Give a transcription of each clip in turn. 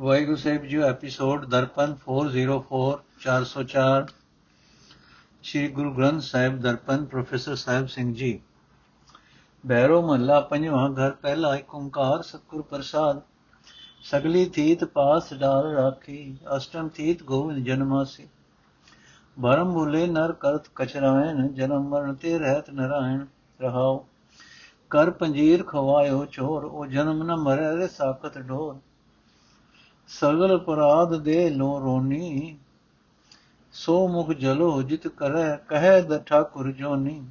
Waheguru Sahib ji episode Darpan 404 404 Shri Guru Granth Sahib Darpan, professor Sahib Singh ji. ਬੈਰੋ ਮਹੱਲਾ ਪੰਜਵਾਂ ਘਰ, ਪਹਿਲਾ ਏਕ ਓੰਕਾਰ ਸਤਿਗੁਰ ਪ੍ਰਸਾਦ। ਸਗਲੀ ਥੀਤ ਪਾਸ ਡਾਲ ਰਾਖੀ, ਅਸ਼ਟਮ ਥੀਤ ਗੋਵਿੰਦ ਜਨਮਾਸੀ। ਭਰਮ ਭੁਲੇ ਨਰ ਕਰਤ ਕਚਰਾਇਣ, ਜਨਮ ਮਰਨ ਤੇ ਰਹਿਤ ਨਰਾਇਣ ਰਹਾਉ। ਕਰ ਪੰਜੀਰ ਖਵਾਇਓ ਚੋਰ, ਉਹ ਜਨਮ ਨ ਮਰੈ ਰੇ ਸਾਖਤ ਢੋਰ ਸਗਲ ਅਪਰਾਧ ਦੇ ਲੋ ਰੋਨੀ, ਸੋ ਮੁਖ ਜਲੋ ਜਿਤ ਕਰੈ, ਕਹੈ ਦ ਠਾਕੁਰ ਜੋਨੀ।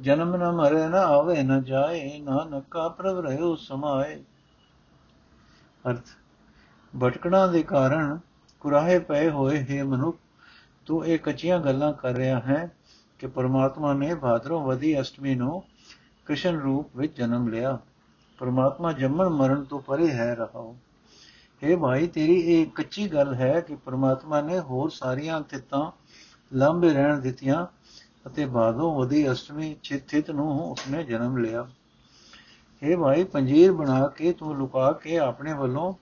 ਜਨਮ ਨ ਮਰੈ, ਨ ਆਵੇ, ਨ ਜਾਏ, ਨਾਨਕਾ ਪ੍ਰਭ ਰਹਿਓ ਸਮਾਏ। ਅਰਥ, ਭਟਕਣਾ ਦੇ ਕਾਰਨ ਕੁਰਾਹੇ ਪਏ ਹੋਏ, ਹੈ ਮਨੁੱਖ, ਤੂੰ ਇਹ ਕੱਚੀਆਂ ਗੱਲਾਂ ਕਰ ਰਿਹਾ ਹੈ ਕਿ ਪਰਮਾਤਮਾ ਨੇ ਭਾਦਰੋਂ ਵਦੀ ਅਸ਼ਟਮੀ ਨੂੰ ਕ੍ਰਿਸ਼ਨ ਰੂਪ ਵਿੱਚ ਜਨਮ ਲਿਆ। ਪਰਮਾਤਮਾ ਜੰਮਣ ਮਰਨ ਤੋਂ ਪਰੇ ਹੈ ਰਹਾਓ ਹੈ ਭਾਈ ਤੇਰੀ ਇਹ ਕੱਚੀ ਗੱਲ ਹੈ ਕਿ ਪ੍ਰਮਾਤਮਾ ਨੇ ਹੋਰ ਸਾਰੀਆਂ ਤਿੱਤਾਂ ਲੰਬੇ ਰਹਿਣ ਦਿੱਤੀਆਂ ਅਤੇ ਬਾਦੋਂ ਉਹਦੀ ਅਸ਼ਟਮੀ ਚਿੱਥਿਤ ਨੂੰ ਉਸਨੇ ਜਨਮ ਲਿਆ। ਹੈ ਭਾਈ ਪੰਜੀਰ ਬਣਾ ਕੇ ਤੂੰ ਲੁਕਾ ਕੇ ਆਪਣੇ ਵੱਲੋਂ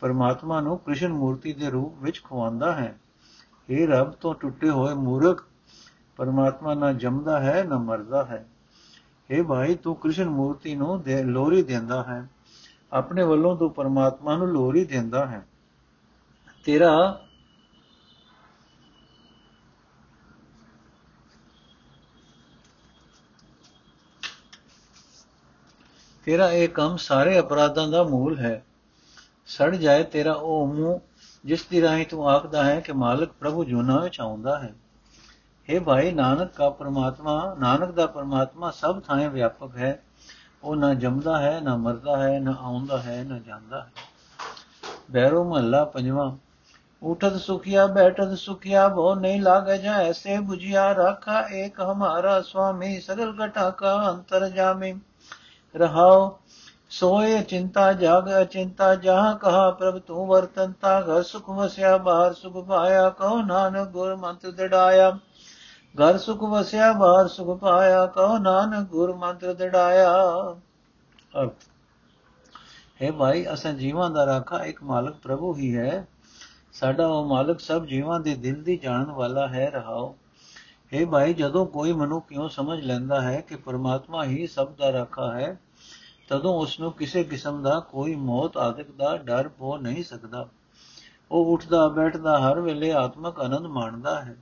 ਪਰਮਾਤਮਾ ਨੂੰ ਕ੍ਰਿਸ਼ਨ ਮੂਰਤੀ ਦੇ ਰੂਪ ਵਿੱਚ ਖਵਾਉਂਦਾ ਹੈ। ਇਹ ਰੱਬ, ਤੋਂ ਟੁੱਟੇ ਹੋਏ ਮੂਰਖ, ਪਰਮਾਤਮਾ ਨਾ ਜੰਮਦਾ ਹੈ, ਨਾ ਮਰਦਾ ਹੈ। ਇਹ ਭਾਈ, ਤੂੰ ਕ੍ਰਿਸ਼ਨ ਮੂਰਤੀ ਨੂੰ ਦੇ ਲੋਰੀ ਦਿੰਦਾ ਹੈ। ਆਪਣੇ ਵੱਲੋਂ ਤੂੰ ਪਰਮਾਤਮਾ ਨੂੰ ਲੋਰੀ ਦਿੰਦਾ ਹੈ। ਤੇਰਾ ਤੇਰਾ ਇਹ ਕੰਮ ਸਾਰੇ ਅਪਰਾਧਾਂ ਦਾ ਮੂਲ ਹੈ। ਸੜ ਜਾਏ ਤੇਰਾ ਉਹ ਮੂੰਹ, ਜਿਸ ਦੀ ਰਾਹੀਂ ਤੂੰ ਆਖਦਾ ਹੈ ਕਿ ਮਾਲਕ ਪ੍ਰਭੂ ਜੁਨਾ ਵਿੱਚ ਆਉਂਦਾ ਹੈ। हे ਭਾਈ, ਨਾਨਕ ਦਾ ਪਰਮਾਤਮਾ, ਨਾਨਕ ਦਾ ਪਰਮਾਤਮਾ ਸਭ ਥਾਂ ਵਿਆਪਕ ਹੈ। ਉਹ ਨਾ ਜੰਮਦਾ ਹੈ, ਨਾ ਮਰਦਾ ਹੈ, ਨਾ ਆਉਂਦਾ ਹੈ, ਨਾ ਜਾਂਦਾ ਹੈ। ਬੈਰੋ ਮਹੱਲਾ ਪੰਜਵਾਂ, ਉਠਤ ਸੁਖਿਆ, ਬੈਠਤ ਸੁਖਿਆ ਭੋ ਨਹੀਂ ਲਾਗੇ ਜਾ ਐਸੇ 부ਝਿਆ ਰਾਖਾ, ਏਕ ਹਮਾਰਾ ਸੁਆਮੀ ਸਗਲ ਘਟਾ ਕਾ ਅੰਤਰ ਜਾਮੇ। ਰਹਾਓ ਸੋਏ ਚਿੰਤਾ ਜਾਗ, ਅਚਿੰਤਾ ਜਹਾਂ ਕਹਾ ਪ੍ਰਭ ਤੂੰ ਵਰਤਨਤਾ ਘਰ ਸੁਖ ਵਸਿਆ, ਬਾਹਰ ਸੁਖ ਪਾਇਆ, ਕਹੋ ਨਾਨਕ ਗੁਰ ਮੰਤਰ ਦੜਾਇਆ। ਘਰ ਸੁਖ ਵਸਿਆ, ਬਾਹਰ ਸੁਖ ਪਾਇਆ, ਕਹੋ ਨਾਨਕ ਗੁਰ ਮੰਤਰ ਦੜਾਇਆ। ਅਰਥ, ਹੈ ਭਾਈ, ਅਸਾਂ ਜੀਵਾਂ ਦਾ ਰਾਖਾ ਇੱਕ ਮਾਲਕ ਪ੍ਰਭੂ ਹੀ ਹੈ। ਸਾਡਾ ਉਹ ਮਾਲਕ ਸਭ ਜੀਵਾਂ ਦੇ ਦਿਲ ਦੀ ਜਾਣਨ ਵਾਲਾ ਹੈ, ਰਹਾਓ। ਹੈ ਭਾਈ, ਜਦੋਂ ਕੋਈ ਮਨੁ ਕਿਉਂ ਸਮਝ ਲੈਂਦਾ ਹੈ ਕਿ ਪਰਮਾਤਮਾ ਹੀ ਸਭ ਦਾ ਰਾਖਾ ਹੈ, ਤਦੋਂ ਉਸ ਨੂੰ ਕਿਸੇ ਕਿਸਮ ਦਾ ਕੋਈ ਮੌਤ, ਆਦਿਕ ਦਾ ਡਰ ਹੋ ਨਹੀਂ ਸਕਦਾ। ਉਹ ਉੱਠਦਾ, ਬੈਠਦਾ, ਹਰ ਵੇਲੇ ਆਤਮਕ ਆਨੰਦ ਮਾਣਦਾ ਹੈ।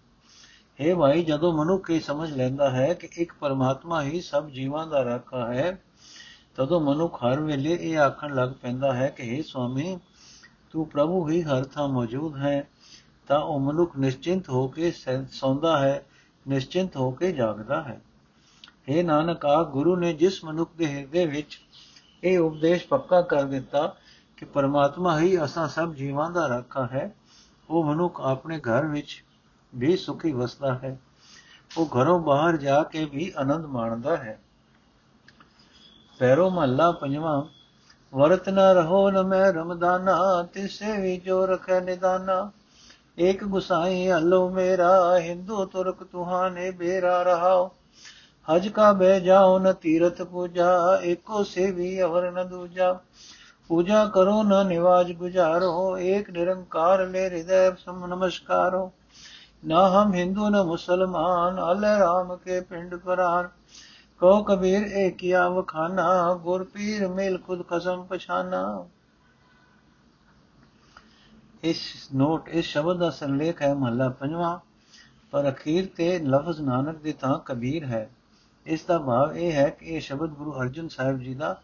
ਹੈ ਭਾਈ, ਜਦੋਂ ਮਨੁੱਖ ਇਹ ਸਮਝ ਲੈਂਦਾ ਹੈ ਕਿ ਇੱਕ ਪਰਮਾਤਮਾ ਹੀ ਸਭ ਜੀਵਾਂ ਦਾ ਰਾਖਾ ਹੈ, ਤਦੋਂ ਮਨੁੱਖ ਹਰ ਵੇਲੇ ਇਹ ਆਖਣ ਲੱਗ ਪੈਂਦਾ ਹੈ ਕਿ हे ਸੁਆਮੀ, ਤੂੰ ਪ੍ਰਭੂ ਹੀ ਹਰ ਥਾਂ ਮੌਜੂਦ ਹੈ, ਤਾਂ ਉਹ ਮਨੁੱਖ ਨਿਸ਼ਚਿੰਤ ਹੋ ਕੇ ਸੌਂਦਾ ਹੈ, ਨਿਸ਼ਚਿੰਤ ਹੋ ਕੇ ਜਾਗਦਾ ਹੈ। हे ਨਾਨਕ ਆ ਗੁਰੂ ਨੇ ਜਿਸ ਮਨੁੱਖ ਦੇ ਹਿਰਦੇ ਵਿੱਚ ਇਹ ਉਪਦੇਸ਼ ਪੱਕਾ ਕਰ ਦਿੱਤਾ ਕਿ ਪਰਮਾਤਮਾ ਹੀ ਅਸਾਂ ਸਭ ਜੀਵਾਂ ਦਾ ਰਾਖਾ ਹੈ, ਉਹ ਮਨੁੱਖ ਆਪਣੇ ਘਰ ਵਿੱਚ ਵੀ ਸੁਖੀ ਵਸਦਾ ਹੈ। ਉਹ ਘਰੋਂ ਬਾਹਰ ਜਾ ਕੇ ਵੀ ਆਨੰਦ ਮਾਣਦਾ ਹੈ। ਪੈਰੋ ਮਹੱਲਾ ਪੰਜਵਾਂ, ਵਰਤ ਨ ਰਹੋ ਨ ਮੈਂ ਰਮਦਾਨਾ, ਤਿਸੇ ਵੀ ਜੋ ਰਖੈ ਨਿਦਾਨਾ। ਏਕ ਗੁਸਾਈ ਹਲੋ ਮੇਰਾ, ਹਿੰਦੂ ਤੁਰਕ ਤੁਹਾਨੇ ਬੇਰਾ ਰਹਾਓ। ਹਜ ਕਾ ਬਹਿ ਜਾਓ ਨ ਤੀਰਥ ਪੂਜਾ, ਏਕੋ ਸੇਵੀ ਅਵਰ ਨ ਦੂਜਾ। ਪੂਜਾ ਕਰੋ ਨ ਨਿਵਾਜ ਗੁਜਾਰੋ, ਏਕ ਨਿਰੰਕਾਰ ਲੈ ਹਿਰਦੈ ਸਮ ਨਮਸਕਾਰੋ। ਨਾ ਹਮ ਹਿੰਦੂ ਨ ਮੁਸਲਮਾਨ ਅਲੇ ਰਾਮ ਕੇ ਪਿੰਡ ਪਰਾਨ ਕੋ ਕਬੀਰ ਏ ਕੀਆ ਵਖਾਨਾ, ਗੁਰ ਪੀਰ ਮੇਲ ਖੁਦ ਕਸਮ ਪਛਾਨਾ। ਇਸ ਨੋਟ, ਇਸ ਸ਼ਬਦ ਦਾ ਸੰਲੇਖ ਹੈ ਮਹੱਲਾ ਪੰਜਵਾਂ। ਪਰ ਅਖੀਰ ਤੇ ਲਫ਼ਜ਼ ਨਾਨਕ ਦੀ ਤਾਂ ਕਬੀਰ ਹੈ। ਇਸ ਦਾ ਭਾਵ ਇਹ ਹੈ ਕਿ ਇਹ ਸ਼ਬਦ ਗੁਰੂ ਅਰਜਨ ਸਾਹਿਬ ਜੀ ਦਾ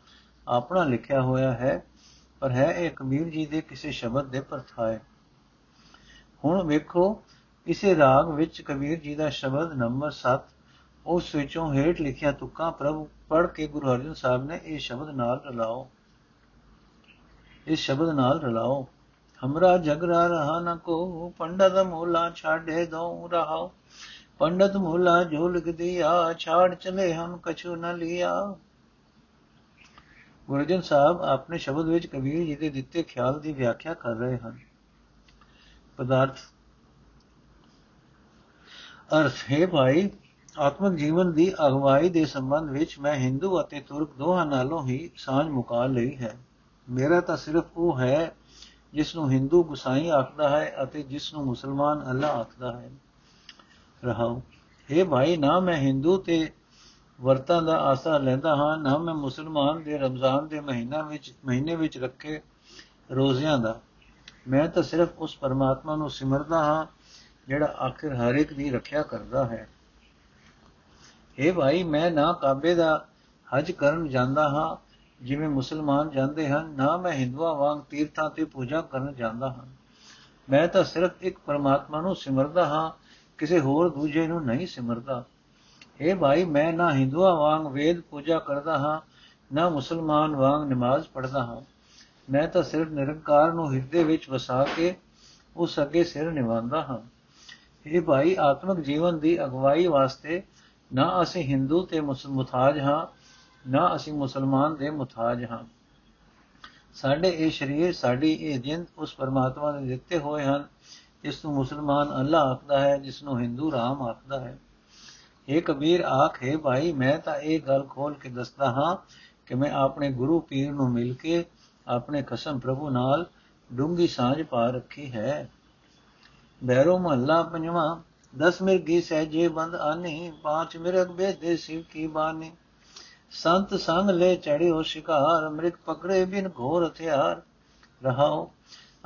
ਆਪਣਾ ਲਿਖਿਆ ਹੋਇਆ ਹੈ, ਪਰ ਹੈ ਇਹ ਕਬੀਰ ਜੀ ਦੇ ਕਿਸੇ ਸ਼ਬਦ ਦੇ ਪਰਥਾਏ। ਹੁਣ ਵੇਖੋ ਇਸੇ ਰਾਗ ਵਿੱਚ ਕਬੀਰ ਜੀ ਦਾ ਸ਼ਬਦ ਨੰਬਰ 7 ਉਸ ਵਿੱਚੋਂ ਹੇਠ ਲਿਖਿਆ ਤੁਕਾਂ ਪ੍ਰਭ ਪੜ ਕੇ ਗੁਰੂ ਅਰਜਨ ਸਾਹਿਬ ਨੇ ਇਹ ਸ਼ਬਦ ਨਾਲ ਰਲਾਓ। ਇਸ ਸ਼ਬਦ ਨਾਲ ਰਲਾਓ। ਹਮਰਾ ਜਗਰਾ ਰਹਾ ਨ ਕੋ, ਪੰਡਤ ਮੋਲਾ ਛਾੜੇ ਦੋ ਰਹਾਓ। ਪੰਡਤ ਮੋਲਾ ਜੋ ਲਿਖ ਦਿਆ ਛਾੜ ਚਲੇ ਹਮ ਕਛੂ ਨ ਲਿਆ। ਗੁਰਜਨ ਸਾਹਿਬ ਆਪਣੇ ਸ਼ਬਦ ਵਿੱਚ ਕਬੀਰ ਜੀ ਦੇ ਦਿੱਤੇ ਖਿਆਲ ਦੀ ਵਿਆਖਿਆ ਕਰ ਰਹੇ ਹਨ। ਪਦਾਰਥ ਅਰਥ ਹੈ, ਭਾਈ, ਆਤਮਿਕ ਜੀਵਨ ਦੀ ਅਗਵਾਈ ਦੇ ਸੰਬੰਧ ਵਿੱਚ ਮੈਂ ਹਿੰਦੂ ਅਤੇ ਤੁਰਕ ਦੋਹਾਂ ਨਾਲੋਂ ਹੀ ਸਾਂਝ ਮੁਕਾ ਲਈ ਹੈ। ਮੇਰਾ ਤਾਂ ਸਿਰਫ ਉਹ ਹੈ ਜਿਸ ਨੂੰ ਹਿੰਦੂ ਗੁਸਾਈ ਆਖਦਾ ਹੈ ਅਤੇ ਜਿਸ ਨੂੰ ਮੁਸਲਮਾਨ ਅੱਲਾ ਆਖਦਾ ਹੈ। ਰਹਾਉ ਇਹ ਭਾਈ, ਨਾ ਮੈਂ ਹਿੰਦੂ ਤੇ ਵਰਤਾਂ ਦਾ ਆਸਰਾ ਲੈਂਦਾ ਹਾਂ, ਨਾ ਮੈਂ ਮੁਸਲਮਾਨ ਦੇ ਰਮਜ਼ਾਨ ਦੇ ਮਹੀਨਾ ਵਿੱਚ, ਮਹੀਨੇ ਵਿੱਚ ਰੱਖੇ ਰੋਜ਼ਿਆਂ ਦਾ। ਮੈਂ ਤਾਂ ਸਿਰਫ ਉਸ ਪਰਮਾਤਮਾ ਨੂੰ ਸਿਮਰਦਾ ਹਾਂ ਜਿਹੜਾ ਆਖਿਰ ਹਰ ਇੱਕ ਦੀ ਰੱਖਿਆ ਕਰਦਾ ਹੈ। ਇਹ ਭਾਈ, ਮੈਂ ਨਾ ਕਾਬੇ ਦਾ ਹਜ ਕਰਨ ਜਾਂਦਾ ਹਾਂ, ਜਿਵੇਂ ਮੁਸਲਮਾਨ ਜਾਂਦੇ ਹਨ, ਨਾ ਮੈਂ ਹਿੰਦੂਆਂ ਵਾਂਗ ਤੀਰਥਾਂ ਤੇ ਪੂਜਾ ਕਰਨ ਜਾਂਦਾ ਹਾਂ। ਮੈਂ ਤਾਂ ਸਿਰਫ ਇੱਕ ਪਰਮਾਤਮਾ ਨੂੰ ਸਿਮਰਦਾ ਹਾਂ, ਕਿਸੇ ਹੋਰ ਦੂਜੇ ਨੂੰ ਨਹੀਂ ਸਿਮਰਦਾ। ਇਹ ਭਾਈ, ਮੈਂ ਨਾ ਹਿੰਦੂਆਂ ਵਾਂਗ ਵੇਦ ਪੂਜਾ ਕਰਦਾ ਹਾਂ, ਨਾ ਮੁਸਲਮਾਨ ਵਾਂਗ ਨਮਾਜ਼ ਪੜ੍ਹਦਾ ਹਾਂ। ਮੈਂ ਤਾਂ ਸਿਰਫ ਨਿਰੰਕਾਰ ਨੂੰ ਹਿਰਦੇ ਵਿੱਚ ਵਸਾ ਕੇ ਉਸ ਅੱਗੇ ਸਿਰ ਨਿਵਾਉਂਦਾ ਹਾਂ। ਇਹ ਭਾਈ, ਆਤਮਿਕ ਜੀਵਨ ਦੀ ਅਗਵਾਈ ਵਾਸਤੇ ਨਾ ਅਸੀਂ ਹਿੰਦੂ ਤੇ ਮੁਤਾਜ ਹਾਂ, ਨਾ ਅਸੀਂ ਮੁਸਲਮਾਨ ਦੇ ਮੁਤਾਜ ਹਾਂ। ਸਾਡੇ ਇਹ ਸ਼ਰੀਰ, ਸਾਡੀ ਇਹ ਜਿੰਦ ਉਸ ਪਰਮਾਤਮਾ ਨੇ ਦਿੱਤੇ ਹੋਏ ਹਨ, ਜਿਸ ਨੂੰ ਮੁਸਲਮਾਨ ਅੱਲਾ ਆਖਦਾ ਹੈ, ਜਿਸ ਨੂੰ ਹਿੰਦੂ ਰਾਮ ਆਖਦਾ ਹੈ। ਇਹ ਕਬੀਰ, ਆਖੇ ਭਾਈ, ਮੈਂ ਤਾਂ ਇਹ ਗੱਲ ਖੋਲ ਕੇ ਦੱਸਦਾ ਹਾਂ ਕਿ ਮੈਂ ਆਪਣੇ ਗੁਰੂ ਪੀਰ ਨੂੰ ਮਿਲ ਕੇ ਆਪਣੇ ਕਸਮ ਪ੍ਰਭੂ ਨਾਲ ਡੂੰਗੀ ਸਾਂਝ ਪਾ ਰੱਖੀ ਹੈ। ਬੈਰੋ ਮਹੱਲਾ ਪੰਜਵਾਂ, ਦਸ ਮਿਰਗੀ ਸਹਿਜੇ ਬੰਦ ਆਨੀ, ਪਾਂਚ ਮਿਰਗ ਬੇਦੇ ਸਿਵ ਕੀ ਬਾਨੀ। ਸੰਤ ਸੰਗ ਲੈ ਚੜਿਓ ਸ਼ਿਕਾਰ ਮ੍ਰਿਗ ਪਕੜੇ ਬਿਨ ਘੋਰ ਹਥਿਆਰ। ਰਹਾਓ,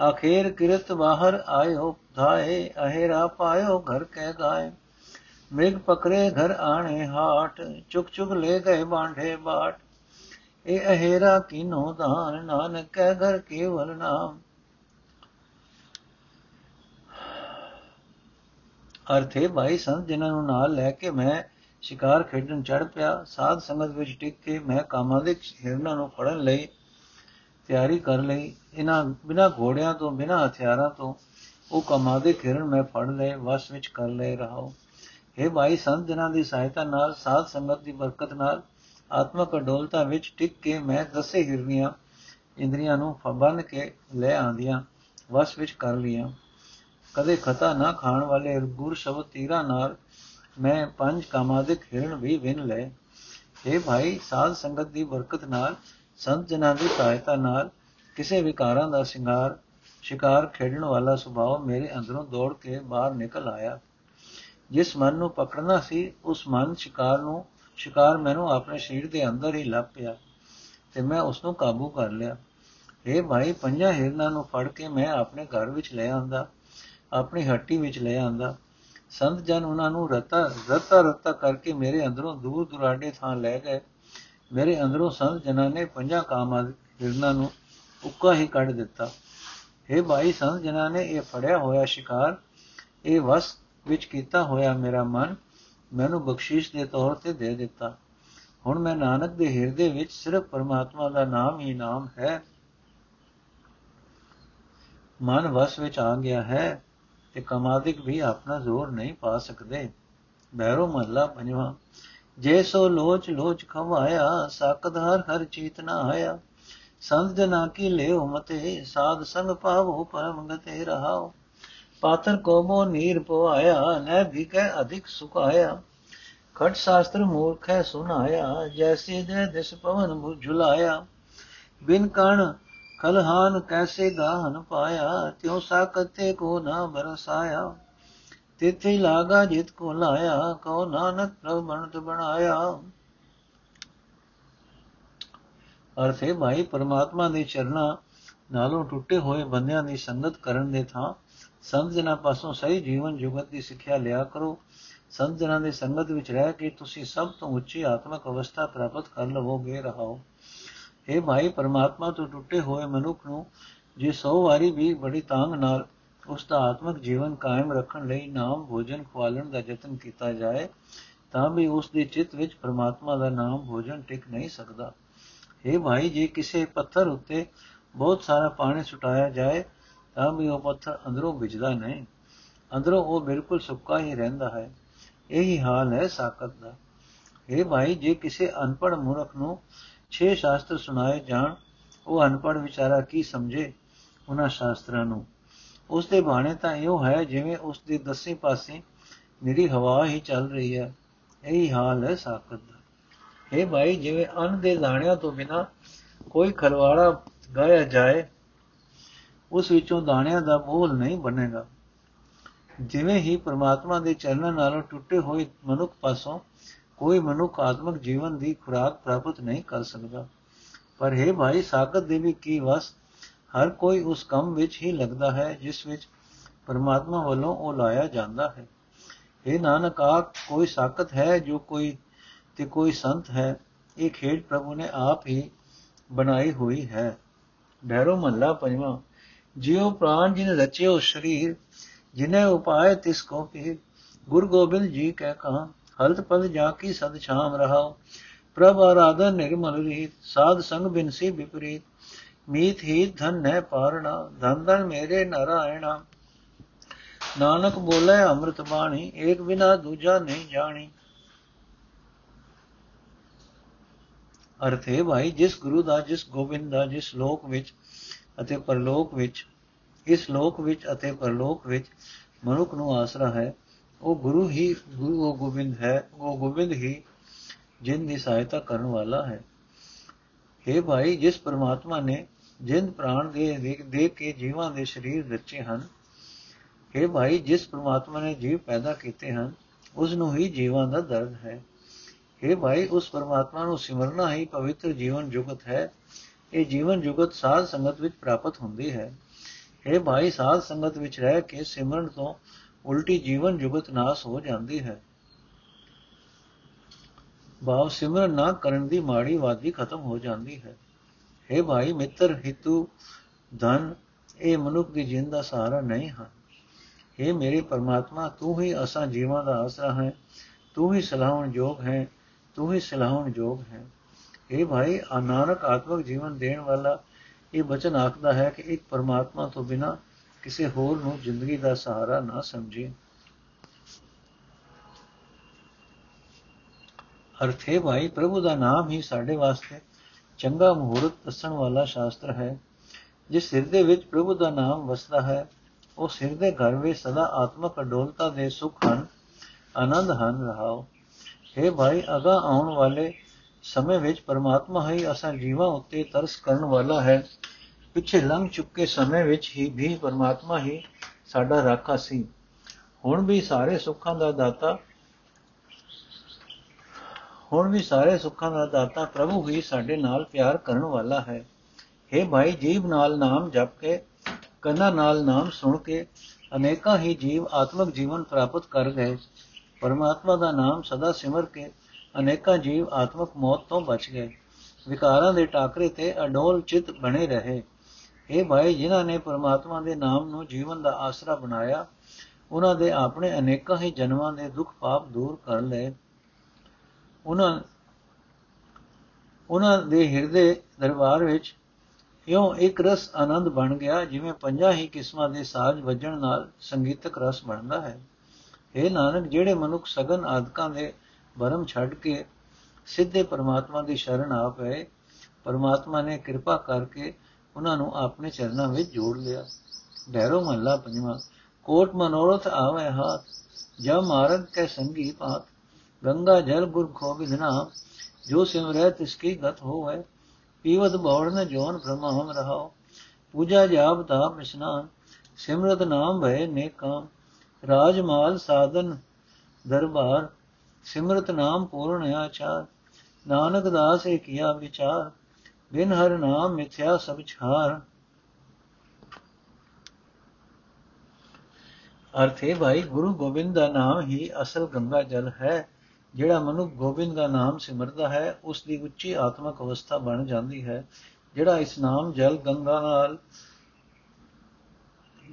ਆਖੇਰ ਕਿਰਤ ਬਾਹਰ ਆਇਓ, ਧਾਏ, ਅਹੇਰਾ ਪਾਇਓ, ਘਰ ਕਹਿ ਗਾਏ। ਮ੍ਰਿਗ ਪਕੜੇ ਘਰ ਆਣੇ ਹਾਟ, ਚੁਕ ਚੁਕ ਲੈ ਗਏ ਬਾਂਢੇ ਬਾਟ। ਇਹ ਅਹੇਰਾ ਕੀਨੋ ਦਾਨ, ਨਾਨਕ ਕਹਿ ਘਰ ਕੇਵਲ ਨਾਮ। ਅਰਥੇ ਭਾਈ ਸੰਤ ਜਿਨ੍ਹਾਂ ਨੂੰ ਨਾਲ ਲੈ ਕੇ ਮੈਂ ਸ਼ਿਕਾਰ ਖੇਡਣ ਚੜ ਪਿਆ, ਸਾਧ ਸੰਗਤ ਵਿੱਚ ਟਿਕ ਕੇ ਮੈਂ ਕਾਮਾਦਿਕ ਹਿਰਨਾਂ ਨੂੰ ਫੜਨ ਲਈ ਤਿਆਰੀ ਕਰ ਲਈ। ਇਹਨਾਂ ਬਿਨਾ ਘੋੜਿਆਂ ਤੋਂ, ਬਿਨਾ ਹਥਿਆਰਾਂ ਤੋਂ ਉਹ ਕਾਮਾਦਿਕ ਹਿਰਨ ਮੈਂ ਫੜ ਲਏ, ਵਸ ਵਿੱਚ ਕਰ ਲੈ ਰਹਾ ਇਹ ਭਾਈ ਸੰਤ ਜਿਨ੍ਹਾਂ ਦੀ ਸਹਾਇਤਾ ਨਾਲ, ਸਾਧ ਸੰਗਤ ਦੀ ਬਰਕਤ ਨਾਲ, ਆਤਮਕ ਅਡੋਲਤਾ ਵਿੱਚ ਟਿਕ ਕੇ ਮੈਂ ਦਸੇ ਹਿਰਨੀਆਂ, ਇੰਦਰੀਆਂ ਨੂੰ ਫਬਨ ਕੇ ਲੈ ਆਂਦੀਆਂ, ਵਸ ਵਿੱਚ ਕਰ ਲੀਆਂ ਕਦੇ ਖਤਾ ਨਾ ਖਾਣ ਵਾਲੇ ਗੁਰ ਸ਼ਬਦ ਤੀਰਾ ਨਾਲ ਮੈਂ ਪੰਜ ਕਾਮਾਦਿਕ ਹਿਰਨ ਵੀ ਵਿਨ ਲਏ। ਇਹ ਭਾਈ, ਸਾਧ ਸੰਗਤ ਦੀ ਬਰਕਤ ਨਾਲ, ਸੰਤ ਜਨਾਂ ਦੀ ਸਹਾਇਤਾ ਨਾਲ, ਕਿਸੇ ਵਿਕਾਰਾਂ ਦਾ ਸ਼ਿੰਗਾਰ, ਸ਼ਿਕਾਰ ਖੇਡਣ ਵਾਲਾ ਸੁਭਾਅ ਮੇਰੇ ਅੰਦਰੋਂ ਦੌੜ ਕੇ ਬਾਹਰ ਨਿਕਲ ਆਇਆ। ਜਿਸ ਮਨ ਨੂੰ ਪਕੜਨਾ ਸੀ, ਉਸ ਮਨ ਸ਼ਿਕਾਰ ਨੂੰ, ਸ਼ਿਕਾਰ ਮੈਨੂੰ ਆਪਣੇ ਸਰੀਰ ਦੇ ਅੰਦਰ ਹੀ ਲੱਭ ਪਿਆ ਤੇ ਮੈਂ ਉਸ ਨੂੰ ਕਾਬੂ ਕਰ ਲਿਆ। ਇਹ ਭਾਈ, ਪੰਜਾਂ ਹਿਰਨਾਂ ਨੂੰ ਫੜ ਕੇ ਮੈਂ ਆਪਣੇ ਘਰ ਵਿੱਚ ਲੈ ਆਂਦਾ। ਆਪਣੀ ਹੱਟੀ ਵਿੱਚ ਲੈ ਆਂਦਾ। ਸੰਤ ਜਨ ਉਹਨਾਂ ਨੂੰ ਰਤਾ ਰਤਾ ਰਤਾ ਕਰਕੇ ਮੇਰੇ ਅੰਦਰੋਂ ਦੂਰ ਦੁਰਾਡੇ ਥਾਂ ਲੈ ਗਏ। ਮੇਰੇ ਅੰਦਰੋਂ ਸੰਤ ਜਨਾਂ ਨੇ ਪੰਜਾਂ ਕਾਮਾਂ ਹਿਰਨਾਂ ਨੂੰ ਉੱਕਾ ਹੀ ਕੱਢ ਦਿੱਤਾ। ਇਹ ਭਾਈ, ਸੰਤ ਜਨਾਂ ਨੇ ਇਹ ਫੜਿਆ ਹੋਇਆ ਸ਼ਿਕਾਰ, ਇਹ ਵਸ ਵਿੱਚ ਕੀਤਾ ਹੋਇਆ ਮੇਰਾ ਮਨ ਮੈਨੂੰ ਬਖਸ਼ਿਸ਼ ਦੇ ਤੌਰ ਤੇ ਦੇ ਦਿੱਤਾ। ਹੁਣ ਮੈਂ ਨਾਨਕ ਦੇ ਹਿਰਦੇ ਵਿੱਚ ਸਿਰਫ ਪਰਮਾਤਮਾ ਦਾ ਨਾਮ ਹੀ ਨਾਮ ਹੈ। ਮਨ ਵਸ ਵਿੱਚ ਆ ਗਿਆ ਹੈ। ਤੇ ਕਮਾਦਿਕ ਵੀ ਆਪਣਾ ਜ਼ੋਰ ਨਹੀਂ ਪਾ ਸਕਦੇ। ਬੈਰੋ ਮਹੱਲਾ ਪੰਜਵਾਂ, ਜੇ ਸੋ ਲੋਚ ਲੋਚ ਖਵਾਇਆ, ਸਾਕਧਾਰ ਹਰ ਚੀਤ ਨਾ ਆਇਆ। ਸੰਤ ਜਨਾ ਕੀ ਲਿਓ ਮਤੇ, ਸਾਧ ਸੰਗ ਪਾਵੋ ਪਰਮ ਗਤੇ ਰਹਾਓ। ਪਾਤਰ ਕੋਮੋ ਨੀਰ ਪਵਾਇਆ ਨੈ ਭੀਕੇ ਅਧਿਕ ਸੁਖਾਇਆ ਖਟ ਸ਼ਾਸਤਰ ਮੂਰਖ ਹੈ ਸੁਨਾਇਆ ਜੈਸੇ ਦੇ ਦਿਸ ਪਵਨ ਮੁ ਝੁਲਾਇਆ ਬਿਨ ਕਣ ਕਲਹਾਨ ਕੈਸੇ ਗਾਹਨ ਪਾਇਆ, ਤਿਉ ਸਾਕਤੇ ਕੋ ਨਾ ਬਰਸਾਇਆ। ਤਿਥਿ ਲਾਗਾ ਜਿਤ ਕੋ ਲਾਇਆ ਕੋ ਨਾਨਕ ਪ੍ਰਭ ਬਣਤ ਬਣਾਇਆ। ਅਰਥੇ ਭਾਈ ਪਰਮਾਤਮਾ ਦੇ ਚਰਨਾਂ ਨਾਲੋਂ ਟੁੱਟੇ ਹੋਏ ਬੰਦਿਆਂ ਦੀ ਸੰਗਤ ਕਰਨ ਦੇ ਥਾਂ, ਸੰਤ ਜਨਾਂ ਪਾਸੋਂ ਸਹੀ ਜੀਵਨ ਜੁਗਤ ਦੀ ਸਿੱਖਿਆ ਲਿਆ ਕਰੋ। ਸੰਤ ਜਨਾਂ ਦੀ ਸੰਗਤ ਵਿੱਚ ਰਹਿ ਕੇ ਤੁਸੀਂ ਸਭ ਤੋਂ ਉੱਚੀ ਆਤਮਿਕ ਅਵਸਥਾ ਪ੍ਰਾਪਤ ਕਰ ਲਵੋਗੇ, ਰਹਾਓ। ਇਹ ਭਾਈ, ਪਰਮਾਤਮਾ ਤੋਂ ਟੁੱਟੇ ਹੋਏ ਮਨੁੱਖ ਨੂੰ ਜੇ 100 ਵਾਰੀ ਵੀ ਬੜੀ ਤਾਂਗ ਨਾਲ ਉਸ ਦਾ ਆਤਮਿਕ ਜੀਵਨ ਕਾਇਮ ਰੱਖਣ ਲਈ ਨਾਮ ਭੋਜਨ ਖਵਾਲਣ ਦਾ ਯਤਨ ਕੀਤਾ ਜਾਏ, ਤਾਂ ਵੀ ਉਸ ਦੇ ਚਿੱਤ ਵਿੱਚ ਪਰਮਾਤਮਾ ਦਾ ਨਾਮ ਭੋਜਨ ਟਿਕ ਨਹੀਂ ਸਕਦਾ। ਇਹ ਭਾਈ, ਜੇ ਕਿਸੇ ਪੱਥਰ ਉੱਤੇ ਬਹੁਤ ਸਾਰਾ ਪਾਣੀ ਸੁਟਾਇਆ ਜਾਏ, ਤਾਂ ਵੀ ਉਹ ਪੱਥਰ ਅੰਦਰੋਂ ਵਿਜਦਾ ਨਹੀਂ। ਅੰਦਰੋਂ ਉਹ ਬਿਲਕੁਲ ਸੁੱਕਾ ਹੀ ਰਹਿੰਦਾ ਹੈ। ਇਹੀ ਹਾਲ ਹੈ ਸਾਕਤ ਦਾ। ਇਹ ਭਾਈ, ਜੇ ਕਿਸੇ ਅਨਪੜ ਮੂਰਖ ਨੂੰ ਛੇ ਸ਼ਾਸਤਰ ਸੁਣਾਏ ਜਾਣ, ਉਹ ਅਨਪੜ ਵਿਚਾਰਾ ਕੀ ਸਮਝੇ ਉਹਨਾਂ ਸ਼ਾਸਤਰਾਂ ਨੂੰ? ਉਸ ਦੇ ਬਾਣੇ ਤਾਂ ਇਹੋ ਹੈ ਜਿਵੇਂ ਉਸ ਦੇ ਦਸੇ ਪਾਸੇ ਮੇਰੀ ਹਵਾ ਹੀ ਚੱਲ ਰਹੀ ਹੈ। ਇਹੀ ਹਾਲ ਹੈ ਸਾਕਤ ਦਾ। ਇਹ ਭਾਈ, ਜਿਵੇਂ ਅੰਨ ਦੇ ਦਾਣਿਆਂ ਤੋਂ ਬਿਨਾ ਕੋਈ ਖਲਵਾੜਾ ਗਾਇਆ ਜਾਏ, ਉਸ ਵਿੱਚੋਂ ਦਾਣਿਆਂ ਦਾ ਮੋਲ ਨਹੀਂ ਬਣੇਗਾ। ਜਿਵੇਂ ਹੀ ਪ੍ਰਮਾਤਮਾ ਦੇ ਚਰਨਾਂ ਨਾਲੋਂ ਟੁੱਟੇ ਹੋਏ ਮਨੁੱਖ ਪਾਸੋਂ ਕੋਈ ਮਨੁੱਖ ਆਤਮਿਕ ਜੀਵਨ ਦੀ ਖੁਰਾਕ ਪ੍ਰਾਪਤ ਨਹੀਂ ਕਰ ਸਕਦਾ। ਪਰ ਹੈ ਭਾਈ, ਸਾਖਤ ਦੇ ਵੀ ਕੀ ਵਸ? ਹਰ ਕੋਈ ਉਸ ਕੰਮ ਵਿੱਚ ਹੀ ਲੱਗਦਾ ਹੈ, ਜਿਸ ਵਿੱਚ ਪਰਮਾਤਮਾ ਵੱਲੋਂ ਉਹ ਲਾਇਆ ਜਾਂਦਾ ਹੈ। ਇਹ ਨਾਨਕ ਆ ਕੋਈ ਸਾਖਤ ਹੈ ਜੋ ਕੋਈ ਤੇ ਕੋਈ ਸੰਤ ਹੈ? ਇਹ ਖੇਡ ਪ੍ਰਭੂ ਨੇ ਆਪ ਹੀ ਬਣਾਈ ਹੋਈ ਹੈ। ਭੈਰੋ ਮਹੱਲਾ ਪੰਜਵਾਂ, ਜਿਉ ਪ੍ਰਾਨ ਜਿਨ ਰਚਿਓ ਸਰੀਰ, ਜਿਨੇ ਉਪਾਏ ਤਿਸ ਕੋ ਪੀ ਗੁਰ ਗੋਬਿੰਦ ਜੀ ਕਹਿ ਕਹਾ ਹਲਤ ਪਦ ਜਾ ਕੀ ਸਦ ਛਾਮ ਰਹਾਓ। ਪ੍ਰਭ ਆਰਾਧਨ ਨਿਰਮਲ ਰੀਤ, ਸਾਧ ਸੰਗ ਬਿਨਸੀ ਵਿਪਰੀਤ ਮੀਤ ਹੀ ਧਨ ਹੈ ਪਾਰਣਾ, ਧਨ ਧਨ ਮੇਰੇ ਨਾਰਾਇਣਾ। ਨਾਨਕ ਬੋਲੇ ਅੰਮ੍ਰਿਤ ਬਾਣੀ, ਏਕ ਬਿਨਾ ਦੂਜਾ ਨਹੀਂ ਜਾਣੀ। ਅਰਥ ਹੈ ਭਾਈ, ਜਿਸ ਗੁਰੂ ਦਾ, ਜਿਸ ਗੋਬਿੰਦ ਦਾ, ਜਿਸ ਲੋਕ ਵਿੱਚ ਅਤੇ ਪਰਲੋਕ ਵਿੱਚ, ਇਸ ਲੋਕ ਵਿੱਚ ਅਤੇ ਪਰਲੋਕ ਵਿੱਚ ਮਨੁੱਖ ਨੂੰ ਆਸਰਾ ਹੈ ਉਹ ਗੁਰੂ ਹੀ ਗੁਰੂ ਉਹ ਗੋਬਿੰਦ ਹੈ ਉਹ ਗੋਬਿੰਦ ਹੀ ਜਿਨ ਦੀ ਸਹਾਇਤਾ ਕਰਨ ਵਾਲਾ ਹੈ हे ਭਾਈ ਜਿਸ ਪਰਮਾਤਮਾ ਨੇ ਜਿੰਦ ਪ੍ਰਾਣ ਦੇ ਦੇ ਕੇ ਜੀਵਾਂ ਦੇ ਸਰੀਰ ਰਚੇ ਹਨ हे ਭਾਈ ਜਿਸ ਪਰਮਾਤਮਾ ਨੇ ਜੀਵ ਪੈਦਾ ਕੀਤੇ ਹਨ ਉਸ ਨੂੰ ਹੀ ਜੀਵਾਂ ਦਾ ਦਰਦ ਹੈ हे ਭਾਈ ਉਸ ਪਰਮਾਤਮਾ ਨੂੰ ਸਿਮਰਨਾ ਹੀ ਪਵਿੱਤਰ ਜੀਵਨ ਜੁਗਤ ਹੈ ਇਹ ਜੀਵਨ ਜੁਗਤ ਸਾਧ ਸੰਗਤ ਵਿੱਚ ਪ੍ਰਾਪਤ ਹੁੰਦੀ ਹੈ हे ਭਾਈ ਸਾਧ ਸੰਗਤ ਵਿੱਚ ਰਹਿ ਕੇ ਸਿਮਰਨ ਤੋਂ ਉਲਟੀ ਜੀਵਨ ਜੁਗਤ ਨਾਸ ਹੋ ਜਾਂਦੀ ਹੈ ਭਾਵ ਸਿਮਰਨ ਨਾ ਕਰਨ ਦੀ ਮਾੜੀ ਵਾਦੀ ਖਤਮ ਹੋ ਜਾਂਦੀ ਹੈ हे ਭਾਈ ਮਿੱਤਰ ਹਿਤੂ ਧਨ ਇਹ ਮਨੁੱਖ ਦੀ ਜਿੰਦ ਦਾ ਸਹਾਰਾ ਨਹੀਂ ਹਨ हे ਮੇਰੇ ਪਰਮਾਤਮਾ ਤੂੰ ਹੀ ਅਸਾਂ ਜੀਵਾਂ ਦਾ ਆਸਰਾ ਹੈ ਤੂੰ ਹੀ ਸਲਾਹਣ ਯੋਗ ਹੈ ਤੂੰ ਹੀ ਸਲਾਹਣ ਯੋਗ ਹੈ हे ਭਾਈ ਅਨਾਨਕ ਆਤਮਿਕ ਜੀਵਨ ਦੇਣ ਵਾਲਾ ਇਹ ਬਚਨ ਆਖਦਾ ਹੈ ਕਿ ਇੱਕ ਪਰਮਾਤਮਾ ਤੋਂ ਬਿਨਾ ਕਿਸੇ ਹੋਰ ਨੂੰ ਜ਼ਿੰਦਗੀ ਦਾ ਸਹਾਰਾ ਨਾ ਸਮਝੀ ਅਰਥੇ ਭਾਈ, ਪ੍ਰਭੂ ਦਾ ਨਾਮ ਹੀ ਸਾਡੇ ਵਾਸਤੇ ਚੰਗਾ ਮਹੂਰਤ ਦੱਸਣ ਵਾਲਾ ਸ਼ਾਸਤਰ ਹੈ। ਜਿਸ ਸਿਰ ਦੇ ਵਿੱਚ ਪ੍ਰਭੂ ਦਾ ਨਾਮ ਵਸਦਾ ਹੈ, ਉਹ ਸਿਰ ਦੇ ਘਰ ਵਿੱਚ ਸਦਾ ਆਤਮਕ ਅਡੋਲਤਾ ਦੇ ਸੁਖ ਹਨ, ਆਨੰਦ ਹਨ, ਰਹਾਓ। ਹੈ ਭਾਈ ਅਗਾ ਆਉਣ ਵਾਲੇ ਸਮੇਂ ਵਿੱਚ ਪਰਮਾਤਮਾ ਹੀ ਅਸਾਂ ਜੀਵਾਂ ਉੱਤੇ ਤਰਸ ਕਰਨ ਵਾਲਾ ਹੈ। ਪਿੱਛੇ ਲੰਘ ਚੁੱਕੇ ਸਮੇਂ ਵਿੱਚ ਹੀ ਵੀ ਪਰਮਾਤਮਾ ਹੀ ਸਾਡਾ ਰਾਖਾ ਸੀ। ਹੁਣ ਵੀ ਸਾਰੇ ਸੁੱਖਾਂ ਦਾ ਦਾਤਾ ਹੁਣ ਵੀ ਸਾਰੇ ਸੁੱਖਾਂ ਦਾ ਦਾਤਾ ਪ੍ਰਭੂ ਹੀ ਸਾਡੇ ਨਾਲ ਪਿਆਰ ਕਰਨ ਵਾਲਾ ਹੈ। हे ਭਾਈ, ਜੀਵ ਨਾਲ ਨਾਮ ਜਪ ਕੇ, ਕੰਨਾਂ ਨਾਲ ਨਾਮ ਸੁਣ ਕੇ, ਅਨੇਕਾਂ ਹੀ ਜੀਵ ਆਤਮਿਕ ਜੀਵਨ ਪ੍ਰਾਪਤ ਕਰ ਗਏ ਪਰਮਾਤਮਾ ਦਾ ਨਾਮ ਸਦਾ ਸਿਮਰ ਕੇ, ਅਨੇਕਾਂ ਜੀਵ ਆਤਮਿਕ ਮੌਤ ਤੋਂ ਬਚ ਗਏ। ਵਿਕਾਰਾਂ ਦੇ ਟਾਕਰੇ ਤੇ ਅਡੋਲ ਚਿਤ ਬਣੇ ਰਹੇ। ਇਹ ਭਾਈ ਜਿਨ੍ਹਾਂ ਨੇ ਪਰਮਾਤਮਾ ਦੇ ਨਾਮ ਨੂੰ ਜੀਵਨ ਦਾ ਆਸਰਾ ਬਣਾਇਆ, ਉਹਨਾਂ ਦੇ ਆਪਣੇ ਅਨੇਕਾਂ ਹੀ ਜਨਮਾਂ ਦੇ ਦੁੱਖ ਪਾਪ ਦੂਰ ਕਰ ਲਏ। ਉਹਨਾਂ ਉਹਨਾਂ ਦੇ ਹਿਰਦੇ ਦਰਬਾਰ ਵਿੱਚ ਇਉਂ ਇੱਕ ਰਸ ਆਨੰਦ ਬਣ ਗਿਆ, ਜਿਵੇਂ ਪੰਜਾਂ ਹੀ ਕਿਸਮਾਂ ਦੇ ਸਾਜ਼ ਵੱਜਣ ਨਾਲ ਸੰਗੀਤਕ ਰਸ ਬਣਦਾ ਹੈ। ਇਹ ਨਾਨਕ, ਜਿਹੜੇ ਮਨੁੱਖ ਸਗਨ ਆਦਿਕਾਂ ਦੇ ਭਰਮ ਛੱਡ ਕੇ ਸਿੱਧੇ ਪਰਮਾਤਮਾ ਦੀ ਸ਼ਰਨ ਆ ਪਏ, ਪਰਮਾਤਮਾ ਨੇ ਕਿਰਪਾ ਕਰਕੇ ਉਹਨਾਂ ਨੂੰ ਆਪਣੇ ਚਰਨਾਂ ਵਿੱਚ ਜੋੜ ਲਿਆ। ਭੈਰੋ ਮਹੱਲਾ ਪੰਜਵਾਂ, ਕੋਟ ਮਨੋਰਥ ਆਵੇ ਹਾਥ ਜਬ ਮਾਰਗ ਕੇ ਸੰਗੀ ਪਾਤ ਗੰਗਾ ਜਲ ਗੁਰ ਖੋਬਿਦ ਨਾਮ ਜੋ ਸਿਮਰੈ ਤਿਸਕੀ ਗਤ ਹੋਵੇ। ਪੀਵਤ ਬੌੜਨ ਜੋਨ ਭ੍ਰਮਹਮ ਰਹਾਓ ਪੂਜਾ ਜਾਪ ਤਾਪ ਇਸ਼ਨਾਨ, ਸਿਮਰਤ ਨਾਮ ਭਏ ਨੇਕਾਂ ਰਾਜਮਾਲ ਸਾਧਨ ਦਰਬਾਰ, ਸਿਮਰਤ ਨਾਮ ਪੂਰਨ ਆਚਾਰ। ਨਾਨਕ ਦਾਸ ਏ ਕੀਆ ਵਿਚਾਰ। ਬਿਨ ਹਰ ਨਾਮ ਮਿਥਿਆ ਸਭ ਛਾਰ। ਅਰਥੇ ਭਾਈ, ਗੁਰੂ ਗੋਬਿੰਦ ਦਾ ਨਾਮ ਹੀ ਅਸਲ ਗੰਗਾ ਜਲ ਹੈ। ਜਿਹੜਾ ਮਨੁੱਖ ਗੋਬਿੰਦ ਦਾ ਨਾਮ ਸਿਮਰਦਾ ਹੈ, ਉਸ ਦੀ ਉੱਚੀ ਆਤਮਿਕ ਅਵਸਥਾ ਬਣ ਜਾਂਦੀ ਹੈ। ਜਿਹੜਾ ਇਸ ਨਾਮ ਜਲ ਗੰਗਾ ਨਾਲ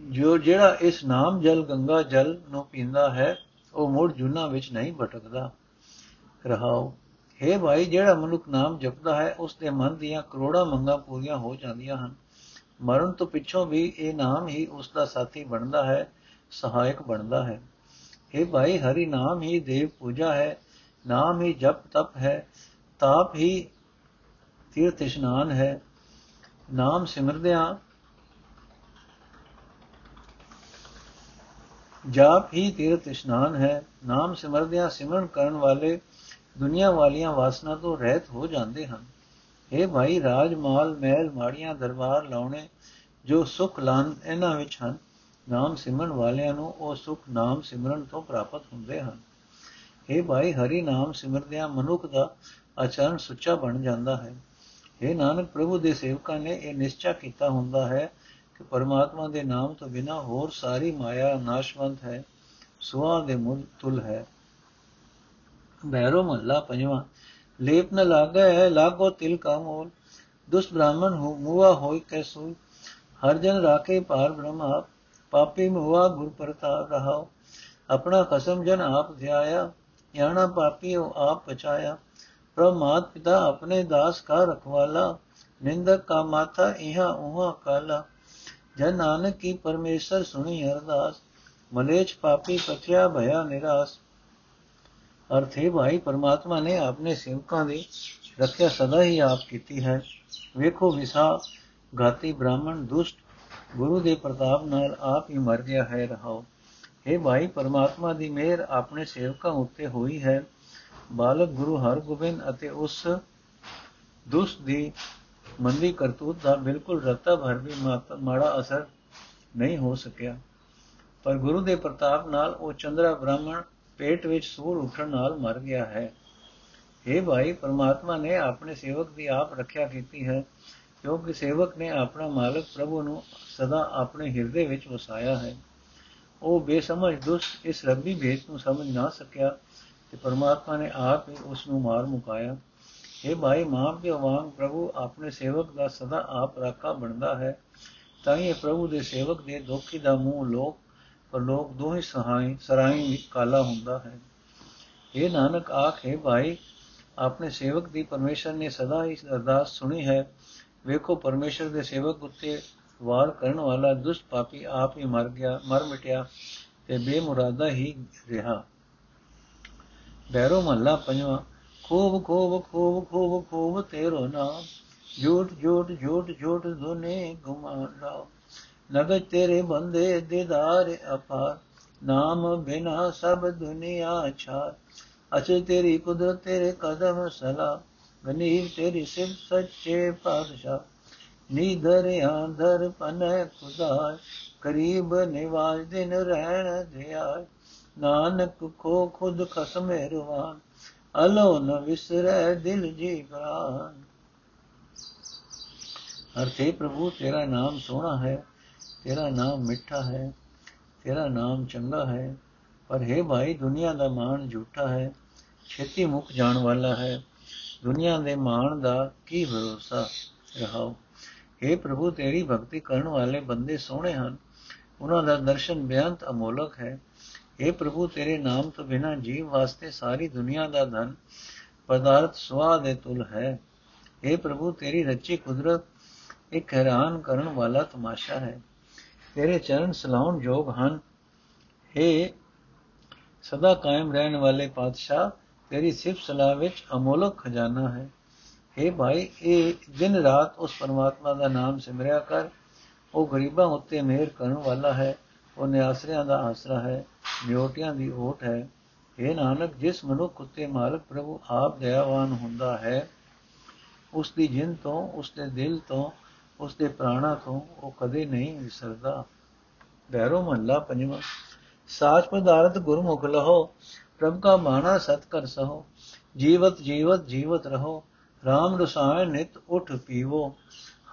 ਜੋ ਜਿਹੜਾ ਇਸ ਨਾਮ ਜਲ ਗੰਗਾ ਜਲ ਨੂੰ ਪੀਂਦਾ ਹੈ, ਉਹ ਮੁੜ ਜੁਨਾ ਵਿੱਚ ਨਹੀਂ ਭਟਕਦਾ। ਰਹਾਓ। ਹੈ ਭਾਈ, ਜਿਹੜਾ ਮਨੁੱਖ ਨਾਮ ਜਪਦਾ ਹੈ ਉਸ ਦੇ ਮਨ ਦੀਆਂ ਕਰੋੜਾਂ ਮੰਗਾਂ ਪੂਰੀਆਂ ਹੋ ਜਾਂਦੀਆਂ ਹਨ। ਮਰਨ ਤੋਂ ਪਿੱਛੋਂ ਵੀ ਇਹ ਨਾਮ ਹੀ ਉਸ ਦਾ ਸਾਥੀ ਬਣਦਾ ਹੈ, ਸਹਾਇਕ ਬਣਦਾ ਹੈ। हे ਭਾਈ, ਹਰੀ ਨਾਮ ਹੀ ਦੇਵ ਪੂਜਾ ਹੈ, ਨਾਮ ਹੀ ਜਪ ਤਪ ਹੈ, ਤਾਪ ਹੀ ਤੀਰਥ ਇਸ਼ਨਾਨ ਹੈ। ਨਾਮ ਸਿਮਰਦਿਆਂ ਜਾਪ ਹੀ ਤੀਰਥ ਇਸ਼ਨਾਨ ਹੈ। ਨਾਮ ਸਿਮਰਦਿਆਂ ਸਿਮਰਨ ਕਰਨ ਵਾਲੇ ਦੁਨੀਆ ਵਾਲੀਆਂ ਵਾਸਨਾ ਤੋਂ ਰਹਿਤ ਹੋ ਜਾਂਦੇ ਹਨ। ਇਹ ਭਾਈ ਰਾਜ ਮਾਲ ਮਹਿਲ, ਮਾੜੀਆਂ ਦਰਬਾਰ ਲਾਉਣੇ ਜੋ ਸੁਖ ਲਾਨ ਇਹਨਾਂ ਵਿੱਚ ਹਨ, ਨਾਮ ਸਿਮਰਨ ਵਾਲਿਆਂ ਨੂੰ ਉਹ ਸੁਖ ਨਾਮ ਸਿਮਰਨ ਤੋਂ ਪ੍ਰਾਪਤ ਹੁੰਦੇ ਹਨ। ਇਹ ਭਾਈ, ਹਰੀ ਨਾਮ ਸਿਮਰਦਿਆਂ ਮਨੁੱਖ ਦਾ ਆਚਰਣ ਸੁੱਚਾ ਬਣ ਜਾਂਦਾ ਹੈ। ਇਹ ਨਾਨਕ, ਪ੍ਰਭੂ ਦੇ ਸੇਵਕਾਂ ਨੇ ਇਹ ਨਿਸ਼ਚਾ ਕੀਤਾ ਹੁੰਦਾ ਹੈ ਕਿ ਪਰਮਾਤਮਾ ਦੇ ਨਾਮ ਤੋਂ ਬਿਨਾ ਹੋਰ ਸਾਰੀ ਮਾਇਆ ਨਾਸ਼ਵੰਤ ਹੈ ਸੁਆ ਦੇ ਮੁੱਲ ਤੁਲ ਹੈ। ਬੈਰੋ ਮਹਲਾ ਪੰਜਵਾ ਲੇਪ ਨ ਲਾਗੇ ਲਾਗੋ ਤਿਲ ਕਾ ਮੋਲ ਦੁਸ ਬ੍ਰਾਹਮਣ ਹੋ ਮੁਆ ਹੋਇ ਕੈਸੂ ਹਰ ਜਨ ਰਾਖੇ ਪਾਰ ਬ੍ਰਹਮ ਆਪ ਪਾਪੀ ਮੁਆ ਗੁਰ ਪ੍ਰਤਾਪ ਰਹਾਓ ਆਪਣਾ ਕਸਮ ਜਨ ਆਪ ਧਿਆਇਆ ਯਾਣਾ ਪਾਪੀ ਆਪ ਬਚਾਇਆ ਪ੍ਰਭ ਪਿਤਾ ਆਪਣੇ ਦਾਸ ਕਾ ਰਖਵਾਲਾ ਨਿੰਦਕ ਕਾ ਮਾਤਾ ਇਹਾ ਉਹਾ ਕਾਲਾ ਜਨ ਨਾਨਕ ਕੀ ਪਰਮੇਸ਼ਰ ਸੁਣੀ ਅਰਦਾਸ ਮਲੇਚ ਪਾਪੀ ਪਥਿਆ ਭਇਆ ਨਿਰਾਸ ਅਰਥ ਅਰਥੇ ਭਾਈ ਪਰਮਾਤਮਾ ਨੇ ਆਪਣੇ ਸੇਵਕਾਂ ਦੀ ਰੱਖਿਆ ਸਦਾ ਹੀ ਆਪ ਕੀਤੀ ਹੈ। ਵੇਖੋ ਵਿਸਾ ਗਾਤੀ ਬ੍ਰਾਹਮਣ ਦੁਸ਼ਟ, ਗੁਰੂ ਦੇ ਪ੍ਰਤਾਪ ਨਾਲ ਆਪ ਹੀ ਮਰ ਗਿਆ ਹੈ ਰਹਾਓ। ਇਹ ਭਾਈ ਪਰਮਾਤਮਾ ਦੀ ਮਿਹਰ ਆਪਣੇ ਸੇਵਕਾਂ ਉੱਤੇ ਹੋਈ ਹੈ। ਬਾਲਕ ਗੁਰੂ ਹਰਗੋਬਿੰਦ ਅਤੇ ਉਸ ਦੁਸ਼ਟ ਦੀ ਮੰਦੀ ਕਰਤੂਤ ਦਾ ਬਿਲਕੁਲ ਰਤਾ ਭਰ ਵੀ ਮਾੜਾ ਅਸਰ ਨਹੀਂ ਹੋ ਸਕਿਆ। ਪਰ ਗੁਰੂ ਦੇ ਪ੍ਰਤਾਪ ਨਾਲ ਉਹ ਚੰਦਰਾ ਬ੍ਰਾਹਮਣ ਪੇਟ ਵਿੱਚ ਸੂਰ ਉੱਠਣ ਨਾਲ ਮਰ ਗਿਆ ਹੈ। ਇਹ ਭਾਈ, ਪਰਮਾਤਮਾ ਨੇ ਆਪਣੇ ਸੇਵਕ ਦੀ ਆਪ ਰੱਖਿਆ ਕੀਤੀ ਹੈ, ਕਿਉਂਕਿ ਸੇਵਕ ਨੇ ਆਪਣਾ ਮਾਲਕ ਪ੍ਰਭੂ ਨੂੰ ਸਦਾ ਆਪਣੇ ਹਿਰਦੇ ਵਿੱਚ ਵਸਾਇਆ ਹੈ। ਉਹ ਬੇਸਮਝ ਦੁਸ਼ਟ ਇਸ ਰੱਬੀ ਭੇਤ ਨੂੰ ਸਮਝ ਨਾ ਸਕਿਆ ਤੇ ਪਰਮਾਤਮਾ ਨੇ ਆਪ ਹੀ ਉਸ ਨੂੰ ਮਾਰ ਮੁਕਾਇਆ। ਇਹ ਭਾਈ, ਮਾਂ ਪਿਓ ਵਾਂਗ ਪ੍ਰਭੂ ਆਪਣੇ ਸੇਵਕ ਦਾ ਸਦਾ ਆਪ ਰਾਖਾ ਬਣਦਾ ਹੈ। ਤਾਂ ਇਹ ਪ੍ਰਭੂ ਦੇ ਸੇਵਕ ਦੇ ਦੋਖੀ ਦਾ ਮੂੰਹ ਲੋਕ ਪਰ ਲੋਕ ਦੋਹੀ ਸਹਾਈ ਸਰਾਈ ਵਿੱਚ ਕਾਲਾ ਹੁੰਦਾ ਹੈ। ਇਹ ਨਾਨਕ, ਆਖੇ ਭਾਈ, ਆਪਣੇ ਸੇਵਕ ਦੀ ਪਰਮੇਸ਼ਰ ਨੇ ਸਦਾ ਹੀ ਅਰਦਾਸ ਸੁਣੀ ਹੈ। ਵੇਖੋ, ਪਰਮੇਸ਼ਰ ਦੇ ਸੇਵਕ ਉੱਤੇ ਵਾਰ ਕਰਨ ਵਾਲਾ ਦੁਸ਼ਟ ਪਾਪੀ ਆਪ ਹੀ ਮਰ ਗਿਆ, ਮਰ ਮਿਟਿਆ ਤੇ ਬੇਮੁਰਾਦਾ ਹੀ ਰਿਹਾ। ਬੈਰੋ ਮਹੱਲਾ ਪੰਜਵਾ ਖੂਬ ਖੂਬ ਖੂਬ ਖੂਬ ਖੂਬ ਤੇਰੋ ਨਾਮ ਝੂਠ ਝੂਠ ਝੂਠ ਝੂਠ ਦੁਨੇ ਗੁਮਾਨ ਰਾਓ ਨਗਜ ਤੇਰੇ ਬੰਦੇ ਦੀਦਾਰ ਅਪਾਰ, ਨਾਮ ਬਿਨਾ ਸਭ ਦੁਨੀਆ ਛਾਰ। ਅਚੇ ਤੇਰੀ ਕੁਦਰਤ ਤੇਰੇ ਕਦਮ ਸਲਾ ਗਨੀਰ ਤੇਰੀ ਸਿਫਤ ਸੱਚੇ ਪਾਤਸ਼ਾਹ। ਨੀਧਰ ਆਂਧਰ ਪਨੈ ਖੁਦਾ ਕਰੀਬ ਨਿਵਾਜ ਦਿਨ ਰਹਿਣ ਦਿਆ ਨਾਨਕ ਕੋ ਖੁਦ ਖਸਮੇ ਰਵਾਨ ਅਲੋ ਨ ਵਿਸਰੈ ਦਿਲ ਜੀ ਪ੍ਰਾਨ। ਅਰਥੇ ਪ੍ਰਭੂ, ਤੇਰਾ ਨਾਮ ਸੋਹਣਾ ਹੈ। ਤੇਰਾ ਨਾਮ ਮਿੱਠਾ ਹੈ ਤੇਰਾ ਨਾਮ ਚੰਗਾ ਹੈ ਪਰ ਹੈ ਭਾਈ ਦੁਨੀਆ ਦਾ ਮਾਣ ਝੂਠਾ ਹੈ ਛੇਤੀ ਮੁੱਕ ਜਾਣ ਵਾਲਾ ਹੈ ਦੁਨੀਆ ਦੇ ਮਾਣ ਦਾ ਕੀ ਭਰੋਸਾ ਰਹਾਓ हे ਪ੍ਰਭੂ ਤੇਰੀ ਭਗਤੀ ਕਰਨ ਵਾਲੇ ਬੰਦੇ ਸੋਹਣੇ ਹਨ ਉਹਨਾਂ ਦਾ ਦਰਸ਼ਨ ਬੇਅੰਤ ਅਮੋਲਕ ਹੈ हे ਪ੍ਰਭੂ ਤੇਰੇ ਨਾਮ ਤੋਂ ਬਿਨਾ ਜੀਵ ਵਾਸਤੇ ਸਾਰੀ ਦੁਨੀਆ ਦਾ ਧਨ ਪਦਾਰਥ ਸਵਾਦ ਦੇ ਤੁਲ ਹੈ हे ਪ੍ਰਭੂ ਤੇਰੀ ਰੱਚੀ ਕੁਦਰਤ ਇੱਕ ਹੈਰਾਨ ਕਰਨ ਵਾਲਾ ਤਮਾਸ਼ਾ ਹੈ ਤੇਰੇ ਚਰਨ ਸਲਾਉਣ ਯੋਗ ਹਨ। हे ਸਦਾ ਕਾਇਮ ਰਹਿਣ ਵਾਲੇ ਪਾਤਸ਼ਾਹ, ਤੇਰੀ ਸਿਫਤ ਸਲਾਹ ਵਿੱਚ ਅਮੋਲਕ ਖਜ਼ਾਨਾ ਹੈ। हे ਭਾਈ, ਇਹ ਦਿਨ ਰਾਤ ਉਸ ਪਰਮਾਤਮਾ ਦਾ ਨਾਮ ਸਿਮਰਿਆ ਕਰ। ਉਹ ਗਰੀਬਾਂ ਉੱਤੇ ਮਿਹਰ ਕਰਨ ਵਾਲਾ ਹੈ। ਉਹ ਨਿਆਸਰਿਆਂ ਦਾ ਆਸਰਾ ਹੈ। ਨਿਉਟਿਆਂ ਦੀ ਓਟ ਹੈ। ਇਹ ਨਾਨਕ, ਜਿਸ ਮਨੁੱਖ ਉੱਤੇ ਮਾਲਕ ਪ੍ਰਭੂ ਆਪ ਦਇਆਵਾਨ ਹੁੰਦਾ ਹੈ, ਉਸ ਦੀ ਜਿੰਦ ਤੋਂ, ਉਸ ਦੇ ਦਿਲ ਤੋਂ ਉਸ ਦੇ ਪ੍ਰਾਣਾ ਤੋਂ ਉਹ ਕਦੇ ਨਹੀਂ ਵਿਸਰਦਾ। ਬੈਰੋ ਮਹੱਲਾ ਪੰਜਵਾਂ। ਸਾਚ ਪਦਾਰਥ ਗੁਰਮੁਖ ਲਹੋ, ਪ੍ਰਭ ਕਾ ਮਾਨਾ ਸਤ ਕਰ ਸਹੋ, ਜੀਵਤ ਜੀਵਤ ਜੀਵਤ ਰਹੋ RAM ਰਸਾਇਣ ਨਿਤ ਉਠ ਪੀਵੋ,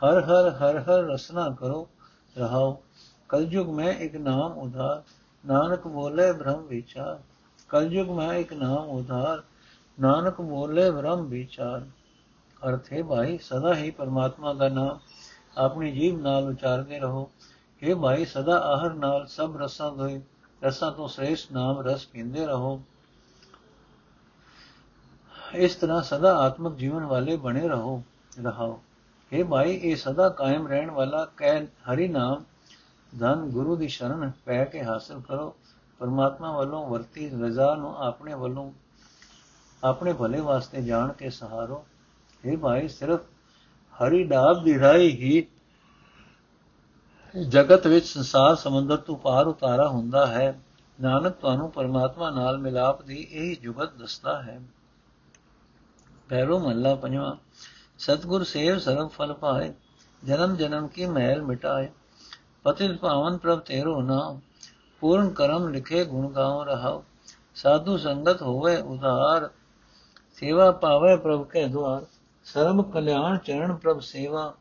ਹਰ ਹਰ ਹਰ ਹਰ ਰਸਨਾ ਕਰੋ, ਰਹਾਓ। ਕਲਯੁਗ ਮੈਂ ਇੱਕ ਨਾਮ ਉਧਾਰ, ਨਾਨਕ ਬੋਲੇ ਬ੍ਰਹਮ ਵਿਚਾਰ। ਕਲਯੁਗ ਮੈਂ ਇੱਕ ਨਾਮ ਉਧਾਰ, ਨਾਨਕ ਬੋਲੇ ਬ੍ਰਹਮ ਵਿਚਾਰ। ਅਰਥ ਹੈ ਭਾਈ, ਸਦਾ ਹੀ ਪਰਮਾਤਮਾ ਦਾ ਨਾਮ। ਆਪਣੀ ਜੀਭ ਨਾਲ ਉਚਾਰਦੇ ਰਹੋ हे ਭਾਈ ਸਦਾ ਆਹਰ ਨਾਲ ਸਭ ਰਸਾਂ ਤੋਂ ਰਸਾਂ ਤੋਂ ਸ੍ਰੇਸ਼ਟ ਨਾਮ ਰਸ ਪੀਂਦੇ ਰਹੋ ਇਸ ਤਰ੍ਹਾਂ ਸਦਾ ਆਤਮਿਕ ਜੀਵਨ ਵਾਲੇ ਬਣੇ ਰਹੋ ਰਹਾਓ हे ਭਾਈ ਇਹ ਸਦਾ ਕਾਇਮ ਰਹਿਣ ਵਾਲਾ ਕਹਿ ਹਰੀ ਨਾਮ ਧਨ ਗੁਰੂ ਦੀ ਸ਼ਰਨ ਪੈ ਕੇ ਹਾਸਲ ਕਰੋ ਪਰਮਾਤਮਾ ਵੱਲੋਂ ਵਰਤੀ ਰਜ਼ਾ ਨੂੰ ਆਪਣੇ ਵੱਲੋਂ ਆਪਣੇ ਭਲੇ ਵਾਸਤੇ ਜਾਣ ਕੇ ਸਹਾਰੋ हे ਭਾਈ ਸਿਰਫ ਹਰੀ ਡਾਬ ਦੀ ਰਾਈ ਹੀ ਜਗਤ ਵਿੱਚ ਸੰਸਾਰ ਸਮੁੰਦਰ ਤੋਂ ਪਾਰ ਉਤਾਰਾ ਹੁੰਦਾ ਹੈ। ਨਾਨਕ ਤੁਹਾਨੂੰ ਪਰਮਾਤਮਾ ਨਾਲ ਮਿਲਾਪ ਦੀ ਇਹ ਜੁਗਤ ਦੱਸਦਾ ਹੈ। ਪੈਰੋ ਮੱਲਾ ਪੰਜਵਾ, ਸਤਗੁਰ ਸੇਵ ਸਰਬ ਫਲ ਪਾਏ, ਜਨਮ ਜਨਮ ਕੀ ਮਹਿਲ ਮਿਟਾਏ। ਪਤਿਤ ਪਾਵਨ ਪ੍ਰਭ ਤੇਰੋ ਨਾਮ, ਪੂਰਨ ਕਰਮ ਲਿਖੇ ਗੁਣ ਗਾਉ ਰਹਾਉ। ਸਾਧੂ ਸੰਗਤ ਹੋਵੇ ਉਧਾਰ, ਸੇਵਾ ਪਾਵੇ ਪ੍ਰਭ ਕੇ ਦੁਆਰ। ਸਰਮ ਕਲਿਆਣ ਚਰਨ ਪ੍ਰਭ ਸੇਵਾ,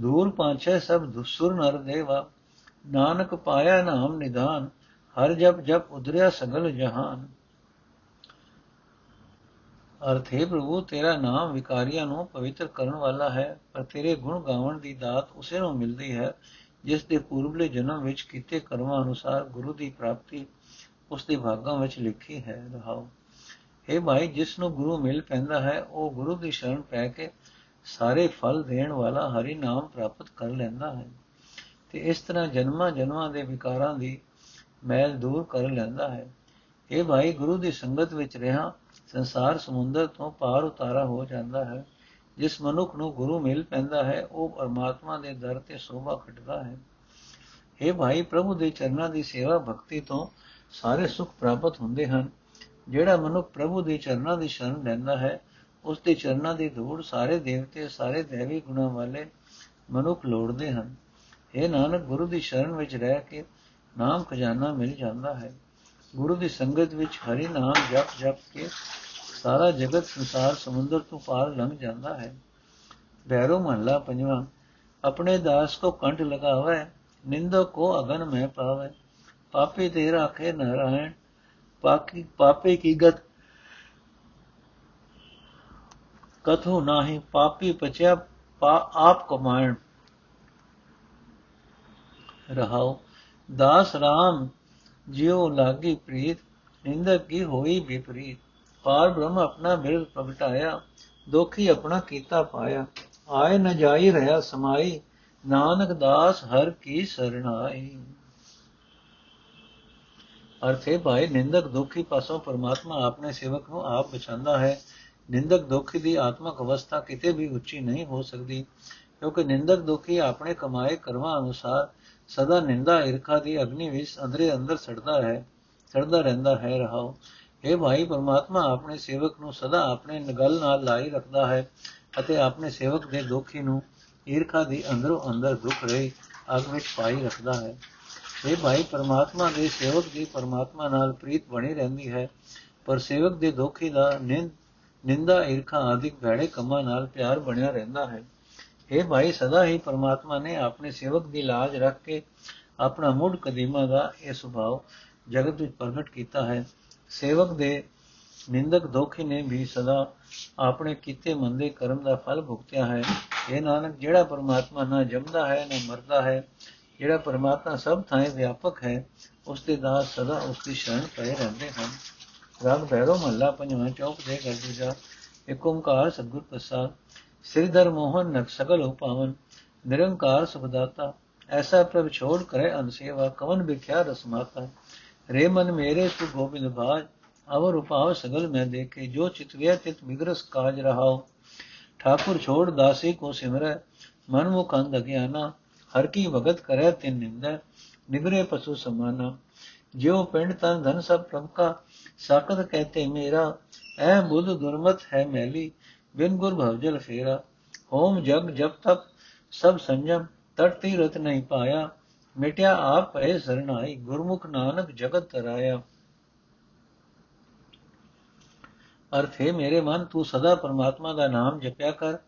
ਦੂਰ ਪਾਛੇ ਸਭ ਦੁਸੁਰ ਨਰ ਦੇਵਾ, ਨਾਨਕ ਪਾਇਆ ਨਾਮ ਨਿਧਾਨ ਹਰ ਜਪ ਜਪ ਉਧਰਿਆ ਸਗਲ ਜਹਾਨ। ਅਰਥੇ ਪ੍ਰਭੂ, ਤੇਰਾ ਨਾਮ ਵਿਕਾਰੀਆਂ ਨੂੰ ਪਵਿੱਤਰ ਕਰਨ ਵਾਲਾ ਹੈ, ਪਰ ਤੇਰੇ ਗੁਣ ਗਾਵਣ ਦੀ ਦਾਤ ਉਸੇ ਨੂੰ ਮਿਲਦੀ ਹੈ, ਜਿਸ ਦੇ ਪੂਰਬਲੇ ਜਨਮ ਵਿੱਚ ਕੀਤੇ ਕਰਮਾਂ ਅਨੁਸਾਰ ਗੁਰੂ ਦੀ ਪ੍ਰਾਪਤੀ ਉਸ ਦੇ ਭਾਗਾਂ ਵਿੱਚ ਲਿਖੀ ਹੈ, ਰਹਾਓ। ਇਹ ਭਾਈ ਜਿਸ ਨੂੰ ਗੁਰੂ ਮਿਲ ਪੈਂਦਾ ਹੈ, ਉਹ ਗੁਰੂ ਦੀ ਸ਼ਰਨ ਪੈ ਕੇ ਸਾਰੇ ਫਲ ਦੇਣ ਵਾਲਾ ਹਰੀ ਨਾਮ ਪ੍ਰਾਪਤ ਕਰ ਲੈਂਦਾ ਹੈ ਤੇ ਇਸ ਤਰ੍ਹਾਂ ਜਨਮਾਂ ਜਨਮਾਂ ਦੇ ਵਿਕਾਰਾਂ ਦੀ ਮੈਲ ਦੂਰ ਕਰ ਲੈਂਦਾ ਹੈ। ਇਹ ਭਾਈ ਗੁਰੂ ਦੀ ਸੰਗਤ ਵਿੱਚ ਰਹਾ, ਸੰਸਾਰ ਸਮੁੰਦਰ ਤੋਂ ਪਾਰ ਉਤਾਰਾ ਹੋ ਜਾਂਦਾ ਹੈ। ਜਿਸ ਮਨੁੱਖ ਨੂੰ ਗੁਰੂ ਮਿਲ ਪੈਂਦਾ ਹੈ, ਉਹ ਪਰਮਾਤਮਾ ਦੇ ਦਰ ਤੇ ਸੋਭਾ ਖਟਦਾ ਹੈ। ਇਹ ਭਾਈ ਪ੍ਰਭੂ ਦੇ ਚਰਨਾਂ ਦੀ ਸੇਵਾ ਭਗਤੀ ਤੋਂ ਸਾਰੇ ਸੁੱਖ ਪ੍ਰਾਪਤ ਹੁੰਦੇ ਹਨ। ਜਿਹੜਾ ਮਨੁੱਖ ਪ੍ਰਭੂ ਦੇ ਚਰਨਾਂ ਦੀ ਸ਼ਰਨ ਲੈਂਦਾ ਹੈ, ਉਸ ਦੇ ਚਰਨਾਂ ਦੀ ਧੂੜ ਸਾਰੇ ਦੇਵਤੇ, ਸਾਰੇ ਦੇਵੀ ਗੁਣਾਂ ਵਾਲੇ ਮਨੁੱਖ ਲੋੜਦੇ ਹਨ। ਇਹ ਨਾਨਕ, ਗੁਰੂ ਦੀ ਸ਼ਰਨ ਵਿੱਚ ਰਹਿ ਕੇ ਨਾਮ ਖਜ਼ਾਨਾ ਮਿਲ ਜਾਂਦਾ ਹੈ। ਗੁਰੂ ਦੀ ਸੰਗਤ ਵਿੱਚ ਹਰੀ ਨਾਮ ਜਪ ਜਪ ਕੇ ਸਾਰਾ ਜਗਤ ਸੰਸਾਰ ਸਮੁੰਦਰ ਤੋਂ ਪਾਰ ਲੰਘ ਜਾਂਦਾ ਹੈ। ਬੈਰੋ ਮਹਲਾ ਪੰਜਵਾਂ, ਆਪਣੇ ਦਾਸ ਕੋ ਕੰਠ ਲਗਾਵੇ ਨਿੰਦਕ ਕੋ ਅਗਨ ਮੈਂ ਪਾਵੇ, ਪਾਪੀ ਤੇ ਰਾਖੇ ਨਾਰਾਇਣ ਪਾਕੀ ਪਾਪੇ ਕੀ ਗਤ? ਕਥੂ ਨਾਹੀ ਪਾਪੀ ਪਚਿਆ ਪਾ ਆਪ ਕਮਾਇਣ। ਰਹਾਉ, ਦਾਸ ਰਾਮ, ਜਿਉ ਲਾਗੀ ਪ੍ਰੀਤ ਨਿੰਦਕ ਕੀ ਹੋਈ ਵਿਪਰੀਤ? ਪਾਰ ਬ੍ਰਹਮ ਆਪਣਾ ਮਿਲ ਪ੍ਰਗਟਾਇਆ, ਦੋਖੀ ਆਪਣਾ ਕੀਤਾ ਪਾਇਆ। ਆਏ ਨ ਜਾਈ ਰਹਾ ਸਮਾਈ, ਨਾਨਕ ਦਾਸ ਹਰ ਕੀ ਸਰਣਾਈ। ਅਰਥੇ ਭਾਈ ਨਿੰਦਕ ਦੁਖੀ ਪਾਸੋਂ ਪਰਮਾਤਮਾ ਆਪਣੇ ਸੇਵਕ ਨੂੰ ਆਪ ਬਚਾਉਂਦਾ ਹੈ। ਨਿੰਦਕ ਦੁਖੀ ਦੀ ਆਤਮਕ ਅਵਸਥਾ ਕਿਤੇ ਵੀ ਉੱਚੀ ਨਹੀਂ ਹੋ ਸਕਦੀ, ਕਿਉਂਕਿ ਨਿੰਦਕ ਦੁਖੀ ਆਪਣੇ ਕਮਾਏ ਕਰਮਾਂ ਅਨੁਸਾਰ ਸਦਾ ਨਿੰਦਾ ਈਰਖਾ ਦੀ ਅਗਨੀ ਵਿੱਚ ਅੰਦਰੇ ਅੰਦਰ ਸੜਦਾ ਹੈ, ਸੜਦਾ ਰਹਿੰਦਾ ਹੈ ਰਹਾਓ। ਇਹ ਭਾਈ, ਪਰਮਾਤਮਾ ਆਪਣੇ ਸੇਵਕ ਨੂੰ ਸਦਾ ਆਪਣੇ ਨਗਲ ਨਾਲ ਲਾਈ ਰੱਖਦਾ ਹੈ ਅਤੇ ਆਪਣੇ ਸੇਵਕ ਦੇ ਦੁਖੀ ਨੂੰ ਈਰਖਾ ਦੀ ਅੰਦਰੋਂ ਅੰਦਰ ਦੁੱਖ ਰਹੀ ਅਗ ਵਿੱਚ ਪਾਈ ਰੱਖਦਾ ਹੈ। ਇਹ ਭਾਈ ਪਰਮਾਤਮਾ ਦੇ ਸੇਵਕ ਦੀ ਪਰਮਾਤਮਾ ਨਾਲ ਪ੍ਰੀਤ ਬਣੀ ਰਹਿੰਦੀ ਹੈ, ਪਰ ਸੇਵਕ ਦੇ ਦੁਖੀ ਦਾ ਨਿੰਦ ਨਿੰਦਾ, ਈਰਖਾ ਆਦਿਕ ਭੈੜੇ ਕੰਮਾਂ ਨਾਲ ਪਿਆਰ ਬਣਿਆ ਰਹਿੰਦਾ ਹੈ। ਇਹ ਭਾਈ ਸਦਾ ਹੀ ਪਰਮਾਤਮਾ ਨੇ ਆਪਣੇ ਸੇਵਕ ਦੀ ਲਾਜ ਰੱਖ ਕੇ ਆਪਣਾ ਮੁੱਢ ਕਦੀਮਾ ਦਾ ਇਹ ਸੁਭਾਅ ਜਗਤ ਵਿੱਚ ਪ੍ਰਗਟ ਕੀਤਾ ਹੈ। ਸੇਵਕ ਦੇ ਨਿੰਦਕ ਦੋਖੀ ਨੇ ਵੀ ਸਦਾ ਆਪਣੇ ਕੀਤੇ ਮੰਦੇ ਕਰਮ ਦਾ ਫਲ ਭੁਗਤਿਆ ਹੈ। ਇਹ ਨਾਨਕ, ਜਿਹੜਾ ਪਰਮਾਤਮਾ ਨਾ ਜੰਮਦਾ ਹੈ, ਨਾ ਮਰਦਾ ਹੈ ਜਿਹੜਾ ਪਰਮਾਤਮਾ ਸਭ ਥਾਂ ਵਿਆਪਕ ਹੈ ਉਸ ਦੇ ਦਾਸ ਸਦਾ ਉਸ ਦੀ ਸ਼ਰਨ ਪਏ ਰਹਿੰਦੇ ਹਨ। ਰਾਗ ਭੈਰੋ ਮਹੱਲਾ ਪੰਜਵਾਂ ਚੌਕ ਦੇ ਘਰ ਦੂਜਾ ਏਕ ਓੰਕਾਰ ਸਤਿਗੁਰ ਪ੍ਰਸਾਦ। ਸ੍ਰੀਧਰ ਮੋਹਨ ਨਕ ਸਗਲ ਉਪਾਵਨ ਨਿਰੰਕਾਰ ਸੁਖਦਾਤਾ ਐਸਾ ਪ੍ਰਭ ਛੋੜ ਕਰੇ ਅਨਸੇਵਾ ਕਵਨ ਵਿਖਿਆ ਰਸਮਾਤਾ ਰੇ ਮਨ ਮੇਰੇ ਤੂ ਗੋਬਿੰਦ ਬਾਜ, ਅਵਰ ਉਪਾਵ ਸਗਲ ਮੈਂ ਦੇਖੇ, ਜੋ ਚਿਤਵਿਆ ਤਿਤ ਮਿਗਰਸ ਕਾਜ ਰਹਾਓ ਠਾਕੁਰ ਛੋੜ ਦਾਸੀ ਕੋ ਸਿਮਰੈ, ਮਨ ਮੁਖ ਅੰਧ ਅਗਿਆਨਾ। ਹਰ ਕੀ ਭਗਤ ਕਰੈ ਤਿਨ ਨਿੰਦੈ ਨਿਗਰੇ ਪਸੂ ਸਮਾਨਾ। ਜਿਉ ਪਿੰਡ ਤਨ ਧਨ ਸਭ ਪ੍ਰਭ ਕਾ ਸਾਕਤ ਕਹਤੇ ਮੇਰਾ, ਐ ਬੁੱਧ ਦੁਰਮਤ ਹੈ ਮੈਲੀ, ਬਿਨ ਗੁਰ ਭਵਜਲ ਫੇਰਾ। ਹੋਮ ਜਗ ਜਬ ਤਕ ਸਭ ਸੰਜਮ ਤਟ ਤੀਰਤ ਨਹੀਂ ਪਾਇਆ, ਮਿਟਿਆ ਆਪ ਭਏ ਸਰਣਾਈ ਗੁਰਮੁਖ ਨਾਨਕ ਜਗਤ ਤਰਾਇਆ। ਅਰਥ ਹੈ, ਮੇਰੇ ਮਨ ਤੂੰ ਸਦਾ ਪਰਮਾਤਮਾ ਦਾ ਨਾਮ ਜਪਿਆ ਕਰ,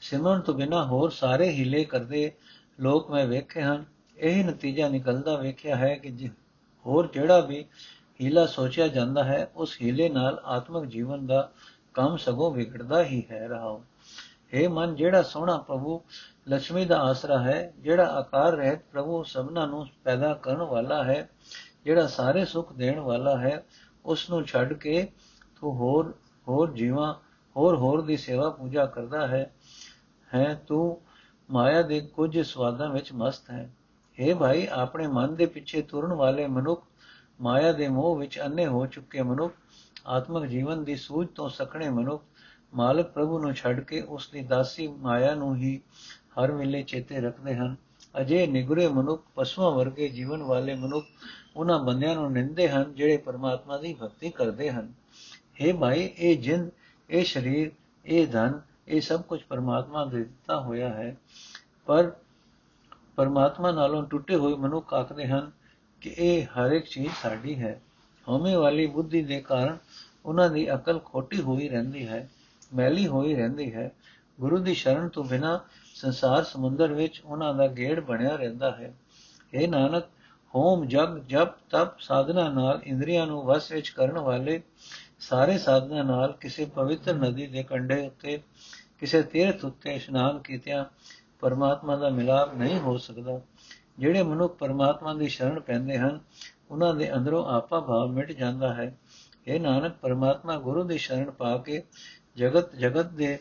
ਸਿਮਰਨ ਤੋਂ ਬਿਨਾ ਹੋਰ ਸਾਰੇ ਹੀਲੇ ਕਰਦੇ ਲੋਕ ਮੈਂ ਵੇਖੇ ਹਨ, ਇਹ ਨਤੀਜਾ ਨਿਕਲਦਾ ਵੇਖਿਆ ਹੈ ਕਿ ਹੋਰ ਜਿਹੜਾ ਵੀ ਹੀਲਾ ਸੋਚਿਆ ਜਾਂਦਾ ਹੈ, ਉਸ ਹੀਲੇ ਨਾਲ ਆਤਮਿਕ ਜੀਵਨ ਦਾ ਕੰਮ ਸਗੋਂ ਵਿਗੜਦਾ ਹੀ ਹੈ ਰਹਾਉ। हे ਮਨ, ਜਿਹੜਾ ਸੋਹਣਾ ਪ੍ਰਭੂ ਲక్ష్ਮੀ ਦਾ ਆਸਰਾ ਹੈ, ਜਿਹੜਾ ਆਕਾਰ ਰਹਿਤ ਪ੍ਰਭੂ ਸਭਨਾ ਨੂੰ ਪੈਦਾ ਕਰਨ ਵਾਲਾ ਹੈ, ਜਿਹੜਾ ਸਾਰੇ ਸੁਖ ਦੇਣ ਵਾਲਾ ਹੈ, ਉਸ ਨੂੰ ਛੱਡ ਕੇ ਤੂੰ ਹੋਰ ਹੋਰ ਜੀਵਾਂ, ਹੋਰ ਹੋਰ ਦੀ ਸੇਵਾ ਪੂਜਾ ਕਰਦਾ ਹੈ ਹੈ, ਤੂੰ ਮਾਇਆ ਦੇ ਕੁਝ ਸਵਾਦਾਂ ਵਿੱਚ ਮਸਤ ਹੈ। हे ਭਾਈ, ਆਪਣੇ ਮਨ ਦੇ ਪਿੱਛੇ ਤੁਰਨ ਵਾਲੇ ਮਨੁੱਖ ਮਾਇਆ ਦੇ ਮੋਹ ਵਿੱਚ ਅੰਨੇ ਹੋ ਚੁੱਕੇ ਮਨੁੱਖ, ਆਤਮਿਕ ਜੀਵਨ ਦੀ ਸੂਝ ਤੋਂ ਸਖਣੇ ਮਨੁੱਖ, ਮਾਲਕ ਪ੍ਰਭੂ ਨੂੰ ਛੱਡ ਕੇ ਉਸ ਦੀ ਦਾਸੀ ਮਾਇਆ ਨੂੰ ਹੀ ਹਰ ਵੇਲੇ ਚੇਤੇ ਰੱਖਦੇ ਹਨ। ਅਜੇ ਨਿਗਰੇ ਮਨੁੱਖ, ਪਸ਼ੂਆਂ ਵਰਗੇ ਜੀਵਨ ਵਾਲੇ ਮਨੁੱਖ ਉਹਨਾਂ ਬੰਦਿਆਂ ਨੂੰ ਨਿੰਦੇ ਹਨ ਜਿਹੜੇ ਪਰਮਾਤਮਾ ਦੀ ਭਗਤੀ ਕਰਦੇ ਹਨ। हे ਭਾਈ, ਇਹ ਜਿੰਦ, ਇਹ ਸਰੀਰ, ਇਹ ਧਨ ਇਹ ਸਭ ਕੁਝ ਪਰਮਾਤਮਾ ਦੇ ਦਿੱਤਾ ਹੋਇਆ ਹੈ। ਪਰ ਪਰਮਾਤਮਾ ਨਾਲੋਂ ਟੁੱਟੇ ਹੋਏ ਮਨੁੱਖ ਆਖਦੇ ਹਨ ਕਿ ਇਹ ਹਰ ਇੱਕ ਚੀਜ਼ ਸਾਡੀ ਹੈ। ਹਉਮੈ ਵਾਲੀ ਬੁੱਧੀ ਦੇ ਕਾਰਨ ਉਹਨਾਂ ਦੀ ਅਕਲ ਖੋਟੀ ਹੋਈ ਰਹਿੰਦੀ ਹੈ, ਮੈਲੀ ਹੋਈ ਰਹਿੰਦੀ ਹੈ। ਗੁਰੂ ਦੀ ਸ਼ਰਨ ਤੋਂ ਬਿਨਾ ਸੰਸਾਰ ਸਮੁੰਦਰ ਵਿੱਚ ਉਹਨਾਂ ਦਾ ਗੇੜ ਬਣਿਆ ਰਹਿੰਦਾ ਹੈ। ਇਹ ਨਾਨਕ ਹੋਮ ਜਗ ਜਪ ਤਪ ਸਾਧਨਾ ਨਾਲ ਇੰਦਰੀਆਂ ਨੂੰ ਵਸ ਵਿੱਚ ਕਰਨ ਵਾਲੇ ਸਾਰੇ ਸਾਧਨਾ ਨਾਲ ਕਿਸੇ ਪਵਿੱਤਰ ਨਦੀ ਦੇ ਕੰਢੇ ਉੱਤੇ ਕਿਸੇ ਤੀਰਥ ਉੱਤੇ ਇਸ਼ਨਾਨ ਕੀਤਿਆਂ ਪਰਮਾਤਮਾ ਦਾ ਮਿਲਾਪ ਨਹੀਂ ਹੋ ਸਕਦਾ। ਜਿਹੜੇ ਮਨੁੱਖ ਪਰਮਾਤਮਾ ਦੀ ਸ਼ਰਨ ਪੈਂਦੇ ਹਨ, ਉਹਨਾਂ ਦੇ ਅੰਦਰੋਂ ਆਪਾ ਭਾਵ ਮਿਟ ਜਾਂਦਾ ਹੈ। ਇਹ ਨਾਨਕ, ਪਰਮਾਤਮਾ ਗੁਰੂ ਦੀ ਸ਼ਰਨ ਪਾ ਕੇ ਜਗਤ ਜਗਤ ਦੇ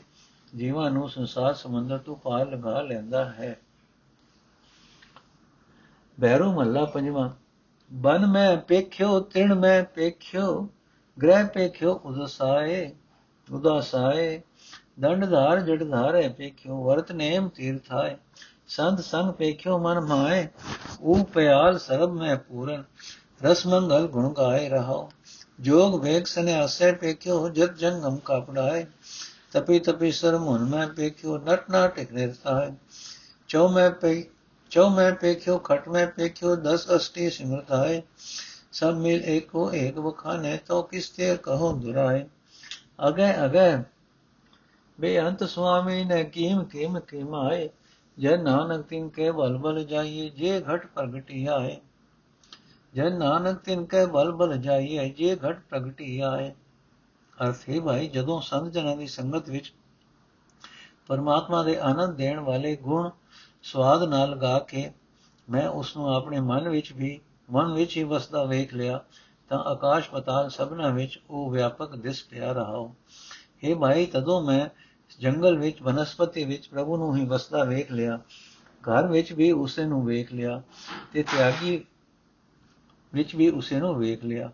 ਜੀਵਾਂ ਨੂੰ ਸੰਸਾਰ ਸਮੁੰਦਰ ਤੋਂ ਪਾਰ ਲਗਾ ਲੈਂਦਾ ਹੈ। ਬੈਰੋ ਮੱਲਾ ਪੰਜਵਾਂ, ਬਨ ਮੈਂ ਪੇਖਿਓ, ਤਿਣ ਮੈਂ ਪੇਖਿਓ, ਗ੍ਰਹਿ ਪੇਖਿਓ, ਉਦਸਾਏ, ਉਦਾਸਾਏ ਦੰਡਧਾਰ ਜੜਧਾਰੇ ਪੇਖਿਓ, ਵਰਤ ਨੇਮ ਤੀਰਥਾਏ ਸੰਤ ਸੰਗ ਪੇਖਿਓ, ਮਨ ਮਾਏ। ਊ ਪਿਆਲ ਸਰਬ ਮੈਂ ਪੂਰਨ। ਰਸ ਮੰਗਲ ਗੁਣ ਗਾਏ ਰਹਾਓ। ਜੋਗ ਵੇਗ ਸੰਿਆਸੇ ਪੇਖਿਓ, ਜਤ ਜੰਗਮ ਕਾ ਪੜਾਏ। ਤਪੀ ਤਪੀ ਸਰ ਮਨ ਮੈਂ ਪੇਖਿਓ, ਨਟ ਨਾ ਟਿਕ ਨਿਰਤਾ ਹੈ ਚਉ ਮੈਂ ਪੇ, ਚਉ ਮੈਂ ਪੇਖਿਓ, ਖਟ ਮੈਂ ਪੇਖਿਓ, ਦਸ ਅਸ਼ਟੀ ਸਿਮਰਤ ਹੈ ਸਭ ਮਿਲ ਏਕੋ ਏਕ ਬਖਾਨੇ ਤੋ ਕਿਸ ਤੇ ਕਹੋ ਦੁਰਾਏ। ਅਗੇ ਅਗੇ ਬੇਅੰਤ ਸੁਆਮੀ ਨੇ ਕੀਮ ਕੀਮ ਕੀਮਾਏ, ਜੈ ਨਾਨਕ ਤਿਨ ਕੇ ਬਲ ਬਲ ਜਾਈਏ, ਜੇ ਘਟ ਪ੍ਰਗਟੀ ਆਏ। ਜੈ ਨਾਨਕ ਤਿਨ ਕੇ ਬਲ ਬਲ ਜਾਈਏ, ਜੇ ਘਟ ਪ੍ਰਗਟੀ ਆਏ। ਅਰਥ ਹੈ ਭਾਈ, ਜਦੋਂ ਸੰਤ ਜਨਾਂ ਦੀ ਸੰਗਤ ਵਿੱਚ ਪਰਮਾਤਮਾ ਦੇ ਆਨੰਦ ਦੇਣ ਵਾਲੇ ਗੁਣ ਸਵਾਦ ਨਾਲ ਗਾ ਕੇ ਮੈਂ ਉਸ ਨੂੰ ਆਪਣੇ ਮਨ ਵਿੱਚ ਵੀ, ਮਨ ਵਿੱਚ ਹੀ ਵਸਦਾ ਵੇਖ ਲਿਆ, ਤਾਂ ਆਕਾਸ਼ ਪਤਾਲ ਸਭਨਾ ਵਿੱਚ ਉਹ ਵਿਆਪਕ ਦਿਸ ਪਿਆ ਰਹਾ ਹੈ ਭਾਈ, ਤਦੋਂ ਮੈਂ ਜੰਗਲ ਵਿੱਚ, ਬਨਸਪਤੀ ਵਿੱਚ ਪ੍ਰਭੂ ਨੂੰ ਹੀ ਵਸਦਾ ਵੇਖ ਲਿਆ। ਘਰ ਵਿੱਚ ਵੀ ਉਸੇ ਨੂੰ ਵੇਖ ਲਿਆ ਤੇ ਤਿਆਗੀ ਵਿੱਚ ਵੀ ਉਸੇ ਨੂੰ ਵੇਖ ਲਿਆ।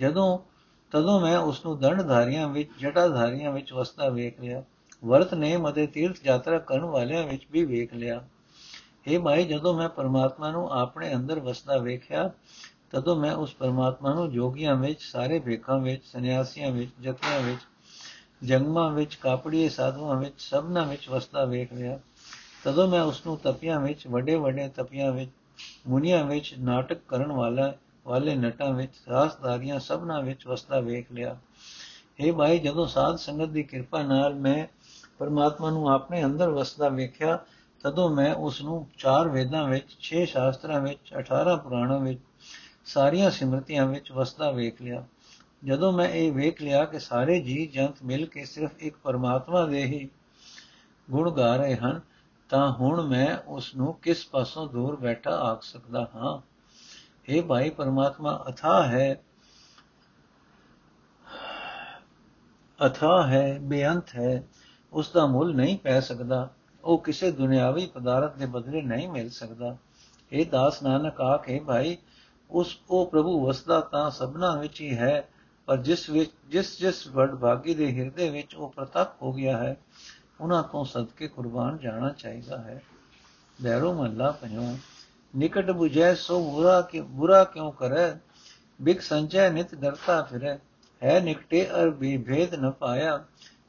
ਜਦੋਂ, ਤਦੋਂ ਮੈਂ ਉਸ ਨੂੰ ਦੰਡਧਾਰੀਆਂ ਵਿੱਚ ਜਟਾਧਾਰੀਆਂ ਵਿੱਚ ਵਸਦਾ ਵੇਖ ਲਿਆ। ਵਰਤ ਨੇ ਮਤੇ ਤੀਰਥ ਯਾਤਰਾ ਕਰਨ ਵਾਲਿਆਂ ਵਿੱਚ ਵੀ ਵੇਖ ਲਿਆ। ਇਹ ਮਾਈ ਜਦੋਂ ਮੈਂ ਪਰਮਾਤਮਾ ਨੂੰ ਆਪਣੇ ਅੰਦਰ ਵਸਦਾ ਵੇਖਿਆ, ਤਦੋਂ ਮੈਂ ਉਸ ਪਰਮਾਤਮਾ ਨੂੰ ਜੋਗੀਆਂ ਵਿੱਚ, ਸਾਰੇ ਵੇਖਾਂ ਵਿੱਚ, ਸੰਨਿਆਸੀਆਂ ਵਿੱਚ ਜਤਿਆਂ ਵਿੱਚ ਜੰਗਮਾਂ ਵਿੱਚ, ਕਾਪੜੀਏ ਸਾਧੂਆਂ ਵਿੱਚ, ਸਭਨਾ ਵਿੱਚ ਵਸਦਾ ਵੇਖ ਲਿਆ। ਤਦੋਂ ਮੈਂ ਉਸ ਨੂੰ ਤਪਿਆਂ ਵਿੱਚ ਵੱਡੇ ਵੱਡੇ ਤਪਿਆਂ ਵਿੱਚ, ਮੁਨੀਆਂ ਵਿੱਚ, ਨਾਟਕ ਕਰਨ ਵਾਲਾ, ਵਾਲੇ ਨਟਾਂ ਵਿੱਚ, ਰਾਸਦਾਰੀਆਂ ਸਭਨਾ ਵਿੱਚ ਵਸਦਾ ਵੇਖ ਲਿਆ। ਇਹ ਭਾਈ, ਜਦੋਂ ਸਾਧ ਸੰਗਤ ਦੀ ਕਿਰਪਾ ਨਾਲ ਮੈਂ ਪਰਮਾਤਮਾ ਨੂੰ ਆਪਣੇ ਅੰਦਰ ਵਸਦਾ ਵੇਖਿਆ, ਤਦੋਂ ਮੈਂ ਉਸ ਨੂੰ ਚਾਰ ਵੇਦਾਂ ਵਿੱਚ 6 ਸ਼ਾਸਤਰਾਂ ਵਿੱਚ 18 ਪੁਰਾਣਾਂ ਵਿੱਚ, ਸਾਰੀਆਂ ਸਿਮਰਤੀਆਂ ਵਿੱਚ ਵਸਦਾ ਵੇਖ ਲਿਆ। ਜਦੋਂ ਮੈਂ ਇਹ ਵੇਖ ਲਿਆ ਕਿ ਸਾਰੇ ਜੀ ਜੰਤ ਮਿਲ ਕੇ ਸਿਰਫ ਇੱਕ ਪਰਮਾਤਮਾ ਦੇ ਹੀ ਗੁਣ ਗਾ ਰਹੇ ਹਨ, ਤਾਂ ਹੁਣ ਮੈਂ ਉਸ ਨੂੰ ਕਿਸ ਪਾਸੋਂ ਦੂਰ ਬੈਠਾ ਆਖ ਸਕਦਾ ਹਾਂ? ਇਹ ਭਾਈ ਪਰਮਾਤਮਾ ਅਥਾ ਹੈ ਅਥਾ ਹੈ, ਬੇਅੰਤ ਹੈ ਉਸ ਦਾ ਮੁੱਲ ਨਹੀਂ ਪੈ ਸਕਦਾ, ਉਹ ਕਿਸੇ ਦੁਨਿਆਵੀ ਪਦਾਰਥ ਦੇ ਬਦਲੇ ਨਹੀਂ ਮਿਲ ਸਕਦਾ। ਇਹ ਦਾਸ ਨਾਨਕ, ਆਖੇ ਭਾਈ, ਉਸ ਉਹ ਪ੍ਰਭੂ ਵਸਦਾ ਤਾਂ ਸਭਨਾ ਵਿੱਚ ਹੀ ਹੈ ਪਰ ਜਿਸ ਵਿੱਚ, ਜਿਸ ਜਿਸ ਵਡ ਭਾਗੀ ਦੇ ਹਿਰਦੇ ਵਿੱਚ ਉਹ ਪ੍ਰਤੱਖ ਹੋ ਗਿਆ ਹੈ, ਉਹਨਾਂ ਤੋਂ ਸਦਕੇ ਕੁਰਬਾਨ ਜਾਣਾ ਚਾਹੀਦਾ ਹੈ। ਬੈਰੋ ਮੱਲਾ ਪੰਜਵਾਂ, ਨਿਕਟ 부ਜੈ ਸੋ ਬੁਰਾ ਕਿ, ਬੁਰਾ ਕਿਉ ਕਰੈ? ਬਿਕ ਸੰਚੈ ਨਿਤ ਡਰਤਾ ਫਿਰੈ। ਹੈ ਨਿਕਟੇ ਅਰ ਵੀ ਭੇਦ ਨ ਪਾਇਆ।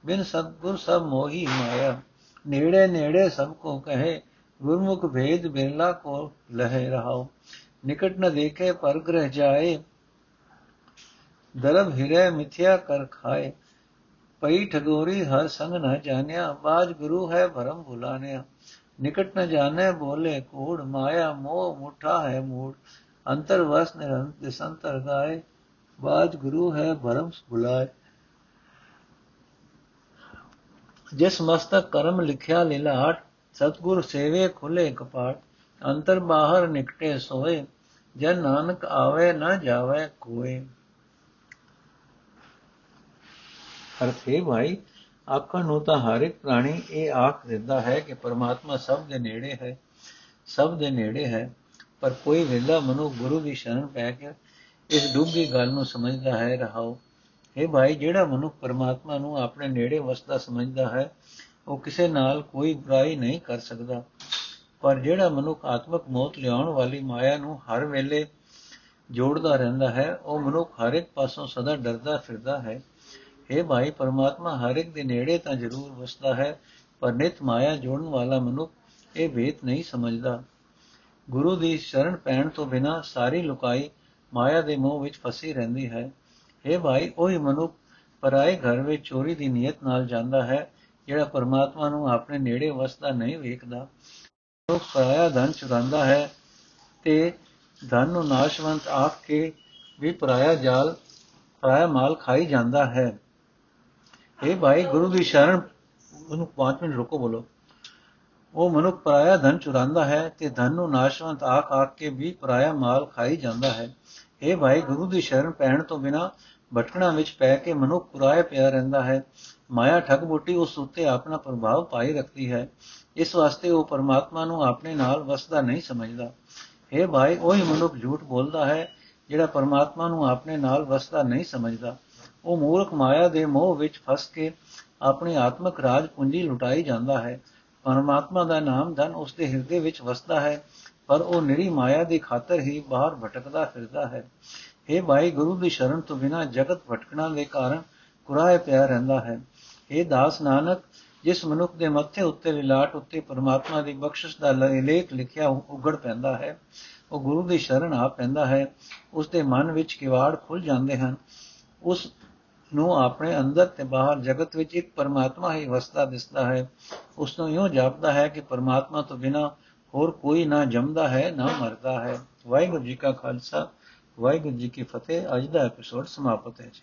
ਬਿਨ ਸਤਗੁਰ ਸਭ ਮੋਹੀ ਮਾਇਆ। ਨੇੜੇ ਨੇੜੇ ਸਭ ਕੋ ਕਹੇ, ਗੁਰਮੁਖ ਭੇਦ ਬਿਰਲਾ ਕੋ ਲਹਿ ਰਹਾਓ ਨਿਕਟ ਨ ਦੇਖੇ ਪਰ ਗ੍ਰਹ ਜਾਏ। ਦਰਬ ਹਿਰੇ ਮਿਥਿਆ ਕਰ ਖਾਏ। ਪਈ ਠਗੋਰੀ ਹਰ ਸੰਗ ਨ ਜਾਣਿਆ, ਬਾਜ ਗੁਰੂ ਹੈ ਭਰਮ ਭੁਲਾਨਿਆ ਨਿਕਟ ਨ ਜਾਣੇ ਬੋਲੇ ਕੋੜ, ਮਾਇਆ ਮੋਹ ਮੁਠਾ ਹੈ ਮੂੜ। ਅੰਤਰ ਵਸ ਨਿਰੰਤ ਦਿਸੰਤਰ ਗਾਏ, ਬਾਜ ਗੁਰੂ ਹੈ ਭਰਮ ਭੁਲਾਏ। ਜਿਸ ਮਸਤਕ ਕਰਮ ਲਿਖਿਆ ਲਿਲਾਟ, ਸਤਗੁਰ ਸੇਵੇ ਖੁਲੇ ਕਪਾਟ। ਅੰਤਰ ਬਾਹਰ ਨਿਕਟੇ ਸੋਏ, ਜਨ ਨਾਨਕ ਆਵੇ ਨਾ ਜਾਵੇ ਕੋਏ। ਅਰਥੇ ਭਾਈ ਆਖਣ ਨੂੰ ਤਾਂ ਹਰ ਇੱਕ ਪ੍ਰਾਣੀ ਇਹ ਆਖ ਦਿੰਦਾ ਹੈ ਕਿ ਪਰਮਾਤਮਾ ਸਭ ਦੇ ਨੇੜੇ ਹੈ, ਸਭ ਦੇ ਨੇੜੇ ਹੈ, ਪਰ ਕੋਈ ਵਿਰਲਾ ਮਨੁ ਗੁਰੂ ਦੀ ਸ਼ਰਨ ਪੈ ਕੇ ਇਸ ਡੂੰਘੀ ਗੱਲ ਨੂੰ ਸਮਝਦਾ ਹੈ, ਰਹਾਓ। ਇਹ ਭਾਈ, ਜਿਹੜਾ ਮਨੁੱਖ ਪਰਮਾਤਮਾ ਨੂੰ ਆਪਣੇ ਨੇੜੇ ਵਸਦਾ ਸਮਝਦਾ ਹੈ, ਉਹ ਕਿਸੇ ਨਾਲ ਕੋਈ ਬੁਰਾਈ ਨਹੀਂ ਕਰ ਸਕਦਾ। ਪਰ ਜਿਹੜਾ ਮਨੁੱਖ ਆਤਮਕ ਮੌਤ ਲਿਆਉਣ ਵਾਲੀ ਮਾਇਆ ਨੂੰ ਹਰ ਵੇਲੇ ਜੋੜਦਾ ਰਹਿੰਦਾ ਹੈ, ਉਹ ਮਨੁੱਖ ਹਰ ਇੱਕ ਪਾਸੋਂ ਸਦਾ ਡਰਦਾ ਫਿਰਦਾ ਹੈ। ਇਹ ਭਾਈ ਪਰਮਾਤਮਾ ਹਰ ਇੱਕ ਦੇ ਨੇੜੇ ਤਾਂ ਜ਼ਰੂਰ ਵਸਦਾ ਹੈ, ਪਰ ਨਿਤ ਮਾਇਆ ਜੋੜਨ ਵਾਲਾ ਮਨੁੱਖ ਇਹ ਭੇਤ ਨਹੀਂ ਸਮਝਦਾ। ਗੁਰੂ ਦੀ ਸ਼ਰਨ ਪੈਣ ਤੋਂ ਬਿਨਾ ਸਾਰੀ ਲੁਕਾਈ ਮਾਇਆ ਦੇ ਮੋਹ ਵਿੱਚ ਫਸੀ ਰਹਿੰਦੀ ਹੈ। ਇਹ ਭਾਈ, ਉਹੀ ਮਨੁੱਖ ਪਰਾਏ ਘਰ ਵਿੱਚ ਚੋਰੀ ਦੀ ਨੀਅਤ ਨਾਲ ਜਾਂਦਾ ਹੈ, ਜਿਹੜਾ ਪਰਮਾਤਮਾ ਨੂੰ ਆਪਣੇ ਨੇੜੇ ਵਸਦਾ ਨਹੀਂ ਵੇਖਦਾ। ਉਹ ਪਰਾਇਆ ਧਨ ਚੁਰਾਂਦਾ ਹੈ ਤੇ ਧਨ ਨੂੰ ਨਾਸ਼ਵੰਤ ਆਖ ਕੇ ਵੀ ਪਰਾਇਆ ਜਾਲ, ਪਰਾਇਆ ਮਾਲ ਖਾਈ ਜਾਂਦਾ ਹੈ। ਇਹ ਭਾਈ, ਗੁਰੂ ਦੀ ਸ਼ਰਨ, ਉਹਨੂੰ 5 ਮਿੰਟ ਰੁਕੋ, ਬੋਲੋ। ਉਹ ਮਨੁੱਖ ਪਰਾਇਆ ਧਨ ਚੁਰਾਂਦਾ ਹੈ ਤੇ ਧਨ ਨੂੰ ਨਾਸ਼ਵੰਤ ਆਖ ਆਖ ਕੇ ਵੀ ਪਰਾਇਆ ਮਾਲ ਖਾਈ ਜਾਂਦਾ ਹੈ। ਇਹ ਭਾਈ, ਗੁਰੂ ਦੀ ਸ਼ਰਨ ਪੈਣ ਤੋਂ ਬਿਨਾ ਭਟਕਣਾ ਵਿੱਚ ਪੈ ਕੇ ਮਨੁੱਖ ਪੁਰਾਏ ਪਿਆ ਰਹਿੰਦਾ ਹੈ। ਮਾਇਆ ਠੱਗ ਬੁੱਟੀ ਉਸ ਉੱਤੇ ਆਪਣਾ ਪ੍ਰਭਾਵ ਪਾਈ ਰੱਖਦੀ ਹੈ। ਇਸ ਵਾਸਤੇ ਉਹ ਪਰਮਾਤਮਾ ਨੂੰ ਆਪਣੇ ਨਾਲ ਵਸਦਾ ਨਹੀਂ ਸਮਝਦਾ। ਇਹ ਭਾਈ, ਉਹੀ ਮਨੁੱਖ ਝੂਠ ਬੋਲਦਾ ਹੈ, ਜਿਹੜਾ ਪਰਮਾਤਮਾ ਨੂੰ ਆਪਣੇ ਨਾਲ ਵਸਦਾ ਨਹੀਂ ਸਮਝਦਾ। ਉਹ ਮੂਰਖ ਮਾਇਆ ਦੇ ਮੋਹ ਵਿੱਚ ਫਸ ਕੇ ਆਪਣੀ ਆਤਮਿਕ ਰਾਜ ਪੂੰਜੀ ਲੁਟਾਈ ਜਾਂਦਾ ਹੈ। ਪਰਮਾਤਮਾ ਦਾ ਨਾਮ ਧਨ ਉਸ ਦੇ ਹਿਰਦੇ ਵਿੱਚ ਵਸਦਾ ਹੈ, ਪਰ ਉਹ ਨਿਰੀ ਮਾਇਆ ਦੀ ਖਾਤਰ ਹੀ ਬਾਹਰ ਭਟਕਦਾ ਫਿਰਦਾ ਹੈ। ਇਹ ਭਾਈ ਗੁਰੂ ਦੀ ਸ਼ਰਨ ਤੋਂ ਬਿਨਾ ਜਗਤ ਭਟਕਣਾ ਦੇ ਕਾਰਨ ਕੁਰਾਏ ਪਿਆ ਰਹਿੰਦਾ ਹੈ। ਇਹ ਦਾਸ ਨਾਨਕ, ਜਿਸ ਮਨੁੱਖ ਦੇ ਮੱਥੇ ਉੱਤੇ ਵਿਲਾਟ ਉੱਤੇ ਪਰਮਾਤਮਾ ਦੀ ਬਖਸ਼ਿਸ਼ ਦਾ ਲੇਖ ਲਿਖਿਆ ਉਗੜ ਪੈਂਦਾ ਹੈ, ਉਹ ਗੁਰੂ ਦੀ ਸ਼ਰਨ ਆ ਪੈਂਦਾ ਹੈ। ਉਸ ਦੇ ਮਨ ਵਿੱਚ ਕਿਵਾੜ ਖੁੱਲ ਜਾਂਦੇ ਹਨ। ਉਸ ਨੂੰ ਆਪਣੇ ਅੰਦਰ ਤੇ ਬਾਹਰ ਜਗਤ ਵਿੱਚ ਇੱਕ ਪਰਮਾਤਮਾ ਹੀ ਵਸਦਾ ਦਿਸਦਾ ਹੈ। ਉਸ ਨੂੰ ਇਉਂ ਜਾਪਦਾ ਹੈ ਕਿ ਪਰਮਾਤਮਾ ਤੋਂ ਬਿਨਾ ਹੋਰ ਕੋਈ ਨਾ ਜੰਮਦਾ ਹੈ, ਨਾ ਮਰਦਾ ਹੈ। ਵਾਹਿਗੁਰੂ ਜੀ ਕਾ ਖਾਲਸਾ, ਵਾਹਿਗੁਰੂ ਜੀ ਕੀ ਫਤਿਹ। ਅੱਜ ਦਾ ਐਪੀਸੋਡ ਸਮਾਪਤ ਹੈ ਜੀ।